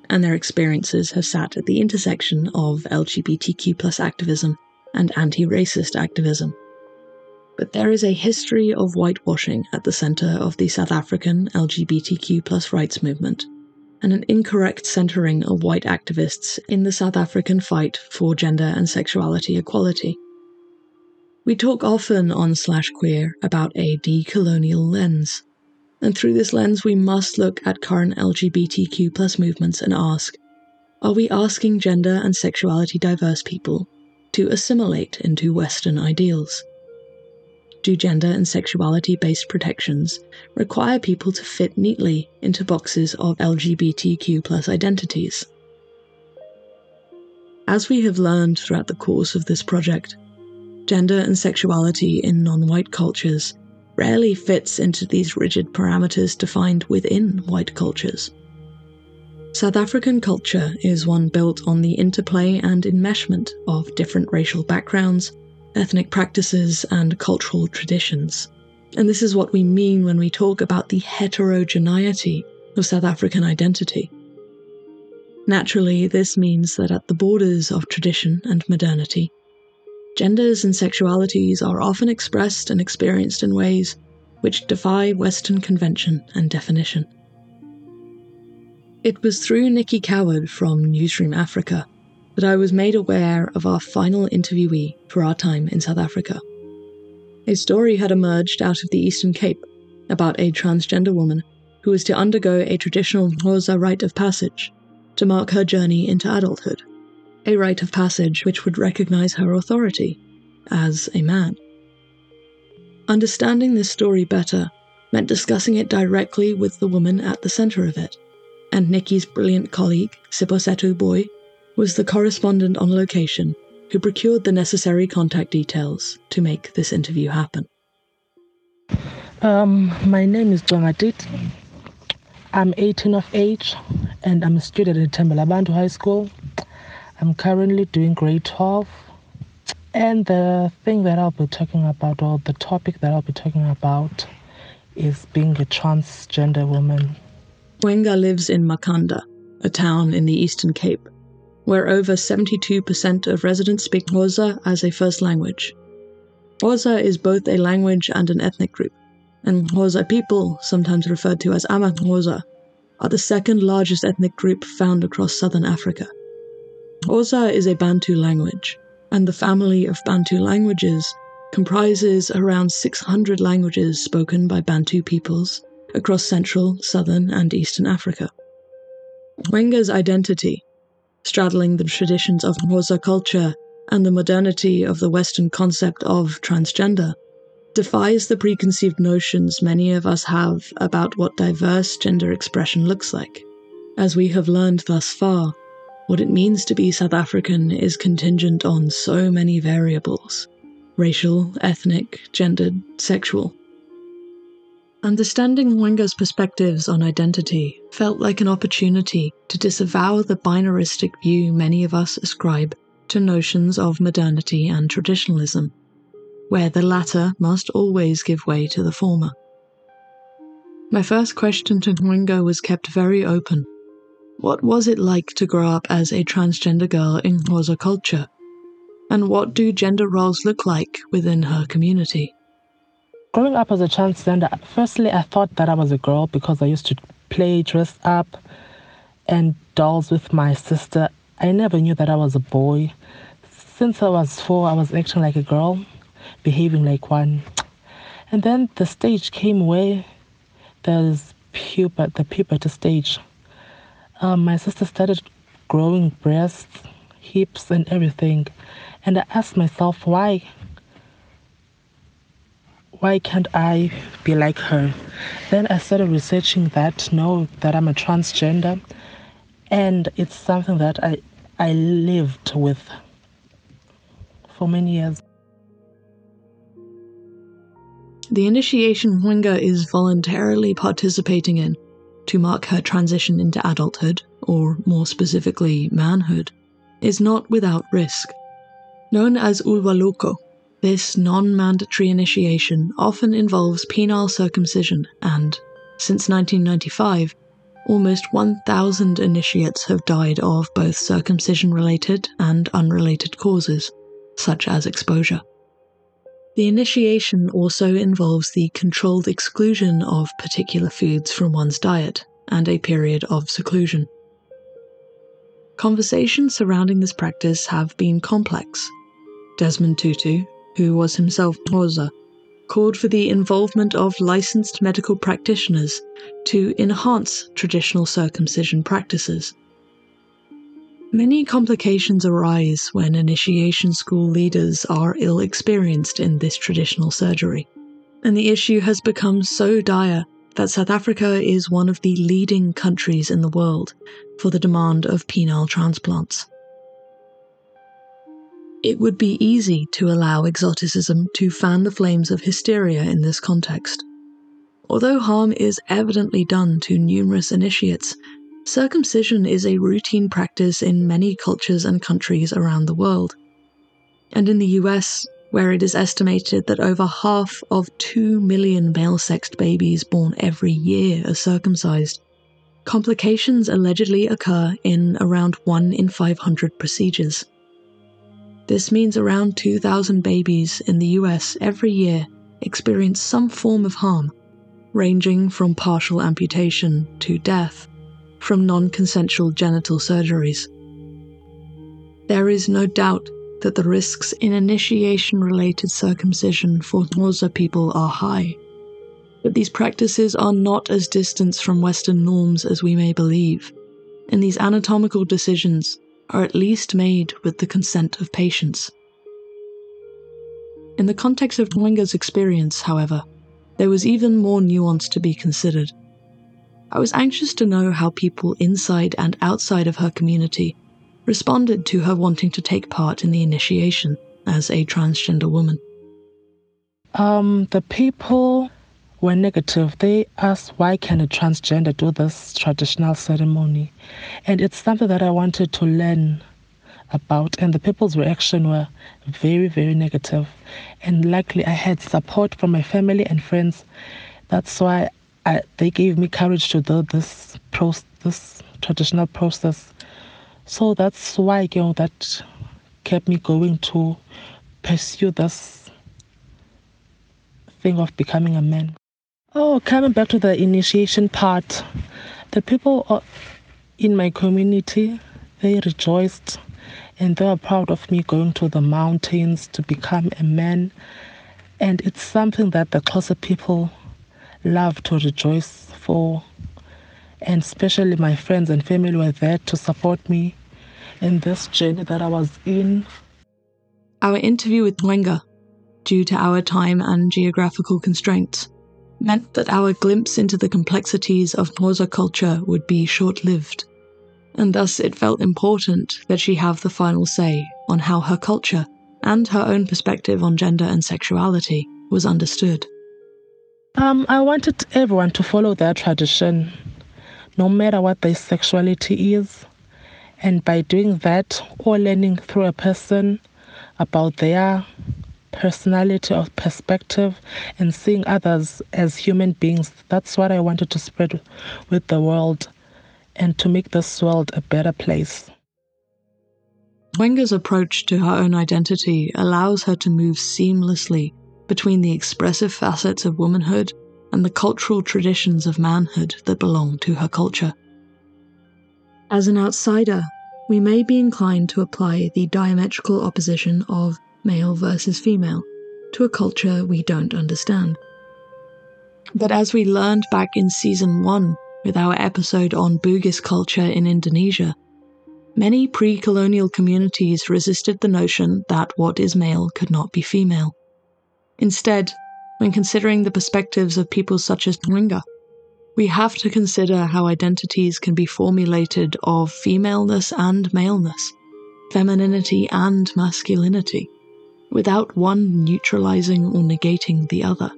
and their experiences have sat at the intersection of LGBTQ activism and anti racist activism but there is a history of whitewashing at the centre of the South African LGBTQ rights movement, and an incorrect centering of white activists in the South African fight for gender and sexuality equality. We talk often on Slash Queer about a decolonial lens, and through this lens we must look at current LGBTQ movements and ask, are we asking gender and sexuality diverse people to assimilate into Western ideals? do gender and sexuality based protections require people to fit neatly into boxes of LGBTQ identities. As we have learned throughout the course of this project, gender and sexuality in non white cultures rarely fits into these rigid parameters defined within white cultures. South African culture is one built on the interplay and enmeshment of different racial backgrounds, ethnic practices, and cultural traditions. And this is what we mean when we talk about the heterogeneity of South African identity. Naturally, this means that at the borders of tradition and modernity, genders and sexualities are often expressed and experienced in ways which defy Western convention and definition. It was through Nikki Coward from Newzroom Afrika that I was made aware of our final interviewee for our time in South Africa. A story had emerged out of the Eastern Cape about a transgender woman who was to undergo a traditional Xhosa rite of passage to mark her journey into adulthood, a rite of passage which would recognize her authority as a man. Understanding this story better meant discussing it directly with the woman at the center of it, and Nikki's brilliant colleague, Siposetu Boy, was the correspondent on location who procured the necessary contact details to make this interview happen. Um, my name is Cwenga Titi. I'm 18 of age and I'm a student at Tembelabantu High School. I'm currently doing grade 12. And the thing that I'll be talking about, or the topic that I'll be talking about, is being a transgender woman. Cwenga lives in Makhanda, a town in the Eastern Cape, where over 72% of residents speak Xhosa as a first language. Xhosa is both a language and an ethnic group and Xhosa people, sometimes referred to as AmaXhosa, are the second largest ethnic group found across southern Africa. Xhosa is a Bantu language, and the family of Bantu languages comprises around 600 languages spoken by Bantu peoples across central, southern, and eastern Africa. Cwenga's identity, straddling the traditions of Xhosa culture and the modernity of the Western concept of transgender, defies the preconceived notions many of us have about what diverse gender expression looks like. As we have learned thus far, what it means to be South African is contingent on so many variables racial, ethnic, gendered, sexual. Understanding Cwenga's perspectives on identity felt like an opportunity to disavow the binaristic view many of us ascribe to notions of modernity and traditionalism where the latter must always give way to the former. My first question to Cwenga was kept very open. What was it like to grow up as a transgender girl in Xhosa culture? And what do gender roles look like within her community? Growing up as a transgender, firstly, I thought that I was a girl because I used to play dress up and dolls with my sister. I never knew that I was a boy. Since I was four, I was acting like a girl behaving like one. And then the stage came where there's puber, the puberty stage. Um, my sister started growing breasts, hips, and everything. And I asked myself, why? Why can't I be like her? Then I started researching that, know that I'm a transgender, and it's something that I I lived with for many years. The initiation Cwenga is voluntarily participating in to mark her transition into adulthood, or more specifically, manhood, is not without risk. Known as ulwaluko, this non mandatory initiation often involves penile circumcision, and, since 1995, almost 1,000 initiates have died of both circumcision related and unrelated causes, such as exposure. The initiation also involves the controlled exclusion of particular foods from one's diet and a period of seclusion. Conversations surrounding this practice have been complex. Desmond Tutu, who was himself Xhosa, called for the involvement of licensed medical practitioners to enhance traditional circumcision practices. Many complications arise when initiation school leaders are ill experienced in this traditional surgery, and the issue has become so dire that South Africa is one of the leading countries in the world for the demand of penile transplants. It would be easy to allow exoticism to fan the flames of hysteria in this context. Although harm is evidently done to numerous initiates, Circumcision is a routine practice in many cultures and countries around the world. And in the US, where it is estimated that over half of 2 million male sexed babies born every year are circumcised, complications allegedly occur in around 1 in 500 procedures. This means around 2,000 babies in the US every year experience some form of harm, ranging from partial amputation to death from non consensual genital surgeries. There is no doubt that the risks in initiation related circumcision for Xhosa people are high. But these practices are not as distant from Western norms as we may believe, and these anatomical decisions are at least made with the consent of patients. In the context of Cwenga's experience, however, there was even more nuance to be considered. I was anxious to know how people inside and outside of her community responded to her wanting to take part in the initiation as a transgender woman. Um, the people were negative. They asked why can a transgender do this traditional ceremony, and it's something that I wanted to learn about. And the people's reaction were very, very negative. And luckily, I had support from my family and friends. That's why I, they gave me courage to do this pro- this traditional process. So that's why you know, that kept me going to pursue this thing of becoming a man. Oh, coming back to the initiation part, the people uh, in my community they rejoiced and they were proud of me going to the mountains to become a man. And it's something that the Xhosa people love to rejoice for. And especially my friends and family were there to support me in this journey that I was in. Our interview with Cwenga, due to our time and geographical constraints, meant that our glimpse into the complexities of Xhosa culture would be short lived, and thus it felt important that she have the final say on how her culture and her own perspective on gender and sexuality was understood. Um, I wanted everyone to follow their tradition, no matter what their sexuality is. And by doing that, or learning through a person about their personality or perspective and seeing others as human beings, that's what I wanted to spread with the world and to make this world a better place. Cwenga's approach to her own identity allows her to move seamlessly between the expressive facets of womanhood and the cultural traditions of manhood that belong to her culture. As an outsider, we may be inclined to apply the diametrical opposition of male versus female to a culture we don't understand. But as we learned back in season 1 with our episode on Bugis culture in Indonesia, many pre colonial communities resisted the notion that what is male could not be female. Instead, when considering the perspectives of people such as Cwenga, we have to consider how identities can be formulated of femaleness and maleness, femininity and masculinity, without one neutralizing or negating the other.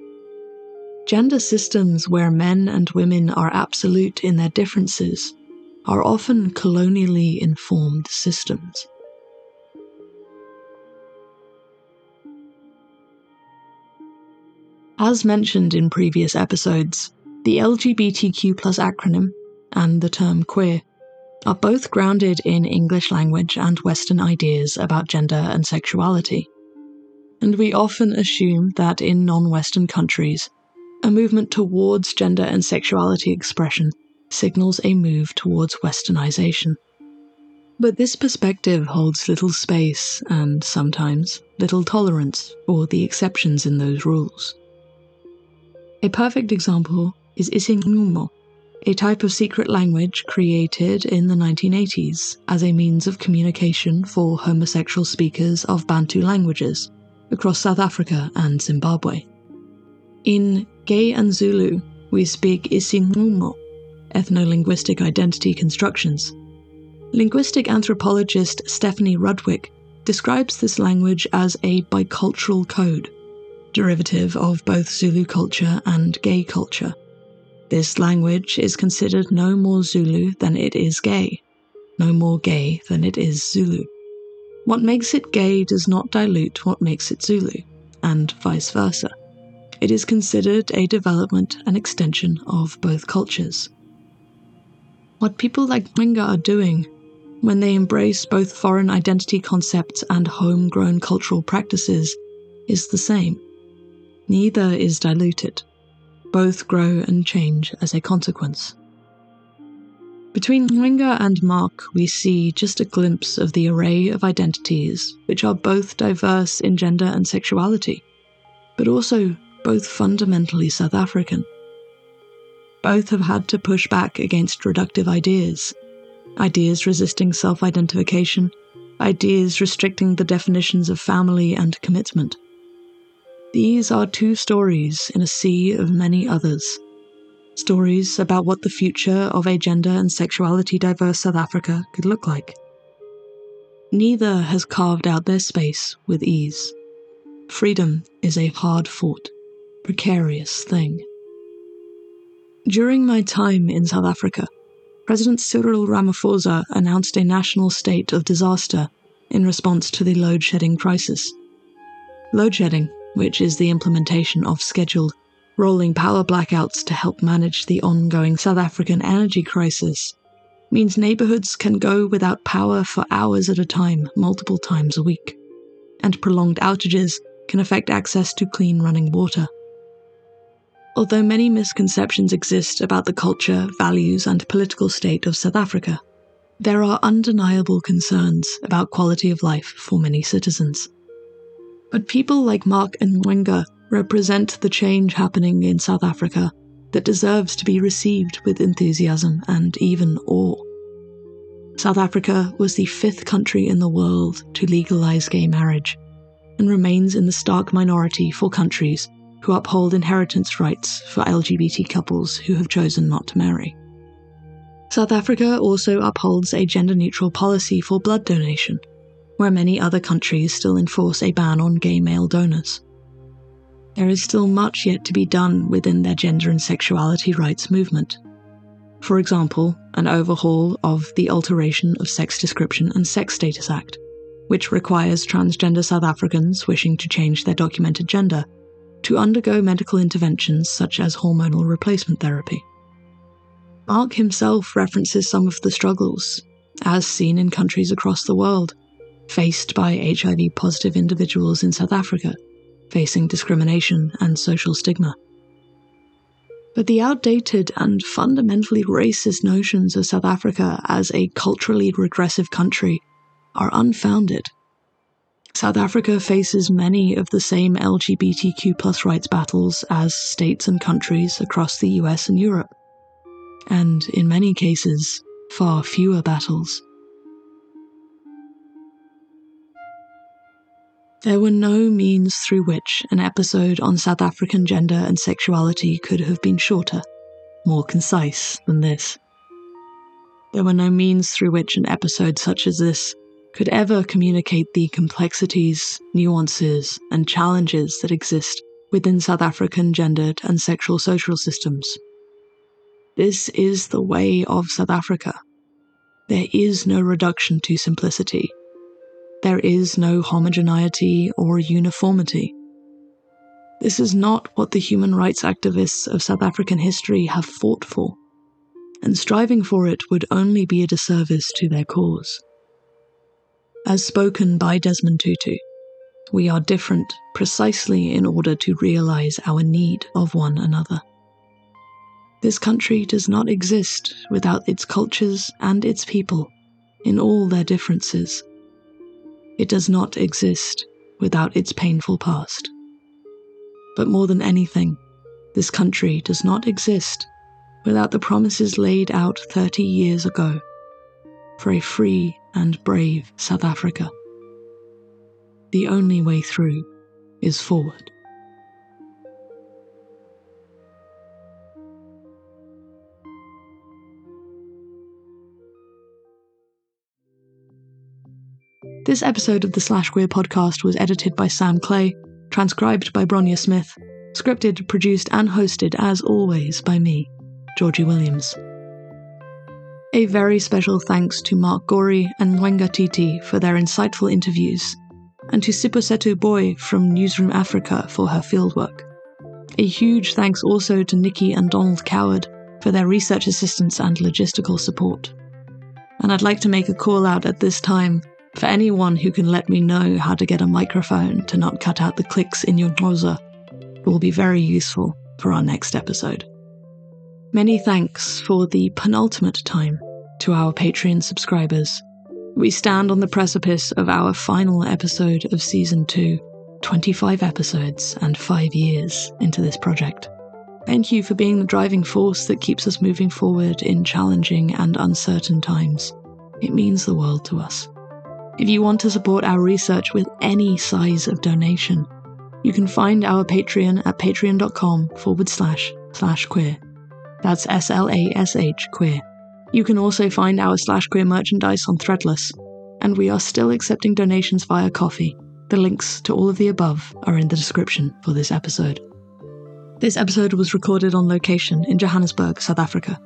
Gender systems where men and women are absolute in their differences are often colonially informed systems. As mentioned in previous episodes, the LGBTQ acronym and the term queer are both grounded in English language and Western ideas about gender and sexuality. And we often assume that in non Western countries, a movement towards gender and sexuality expression signals a move towards Westernization. But this perspective holds little space and sometimes little tolerance for the exceptions in those rules. A perfect example is isiNgqumo, a type of secret language created in the 1980s as a means of communication for homosexual speakers of Bantu languages across South Africa and Zimbabwe. In Gay and Zulu, we speak isiNgqumo, ethno-linguistic identity constructions. Linguistic anthropologist Stephanie Rudwick describes this language as a bicultural code, derivative of both Zulu culture and gay culture. This language is considered no more Zulu than it is gay, no more gay than it is Zulu. What makes it gay does not dilute what makes it Zulu, and vice versa. It is considered a development and extension of both cultures. What people like Cwenga are doing when they embrace both foreign identity concepts and homegrown cultural practices is the same. Neither is diluted. Both grow and change as a consequence. Between Cwenga and Mark, we see just a glimpse of the array of identities which are both diverse in gender and sexuality, but also both fundamentally South African. Both have had to push back against reductive ideas, ideas resisting self identification, ideas restricting the definitions of family and commitment. These are two stories in a sea of many others stories about what the future of a gender and sexuality diverse South Africa could look like. Neither has carved out their space with ease. Freedom is a hard fought, precarious thing. During my time in South Africa, President Cyril Ramaphosa announced a national state of disaster in response to the load shedding crisis. Load shedding, which is the implementation of scheduled rolling power blackouts to help manage the ongoing South African energy crisis means neighborhoods can go without power for hours at a time, multiple times a week. And prolonged outages can affect access to clean running water. Although many misconceptions exist about the culture, values, and political state of South Africa, there are undeniable concerns about quality of life for many citizens. But people like Mark and Cwenga represent the change happening in South Africa that deserves to be received with enthusiasm and even awe. South Africa was the fifth country in the world to legalize gay marriage, and remains in the stark minority for countries who uphold inheritance rights for LGBT couples who have chosen not to marry. South Africa also upholds a gender neutral policy for blood donation, where many other countries still enforce a ban on gay male donors. There is still much yet to be done within their gender and sexuality rights movement. For example, an overhaul of the Alteration of Sex Description and Sex Status Act, which requires transgender South Africans wishing to change their documented gender to undergo medical interventions such as hormonal replacement therapy. Mark himself references some of the struggles, as seen in countries across the world, faced by HIV positive individuals in South Africa facing discrimination and social stigma. But the outdated and fundamentally racist notions of South Africa as a culturally regressive country are unfounded. South Africa faces many of the same LGBTQ rights battles as states and countries across the US and Europe, and in many cases, far fewer battles. There were no means through which an episode on South African gender and sexuality could have been shorter, more concise than this. There were no means through which an episode such as this could ever communicate the complexities, nuances, and challenges that exist within South African gendered and sexual social systems. This is the way of South Africa. There is no reduction to simplicity there is no homogeneity or uniformity. This is not what the human rights activists of South African history have fought for, and striving for it would only be a disservice to their cause. As spoken by Desmond Tutu, we are different precisely in order to realize our need of one another. This country does not exist without its cultures and its people, in all their differences. It does not exist without its painful past. But more than anything, this country does not exist without the promises laid out 30 years ago for a free and brave South Africa. The only way through is forward. This episode of the Slash Queer podcast was edited by Sam Clay, transcribed by Bronya Smith, scripted, produced, and hosted, as always, by me, Georgie Williams. A very special thanks to Mark Gory and Cwenga Titi for their insightful interviews, and to Siposetu Boy from Newzroom Afrika for her fieldwork. A huge thanks also to Nikki and Donald Coward for their research assistance and logistical support. And I'd like to make a call out at this time for anyone who can let me know how to get a microphone to not cut out the clicks in your browser. It will be very useful for our next episode. Many thanks for the penultimate time to our Patreon subscribers. We stand on the precipice of our final episode of season 2, 25 episodes and 5 years into this project. Thank you for being the driving force that keeps us moving forward in challenging and uncertain times. It means the world to us. If you want to support our research with any size of donation, you can find our Patreon at patreon.com forward slash slash queer. That's S L A S H queer. You can also find our slash queer merchandise on Threadless, and we are still accepting donations via Ko-fi. The links to all of the above are in the description for this episode. This episode was recorded on location in Johannesburg, South Africa.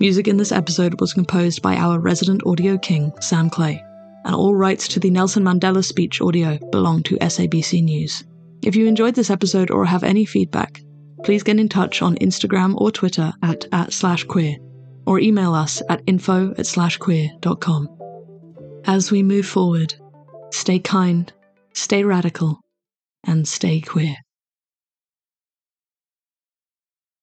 Music in this episode was composed by our resident audio king, Sam Clay, and all rights to the Nelson Mandela speech audio belong to SABC News. If you enjoyed this episode or have any feedback, please get in touch on Instagram or Twitter at, at slash queer, or email us at info at slash queer.com. As we move forward, stay kind, stay radical, and stay queer.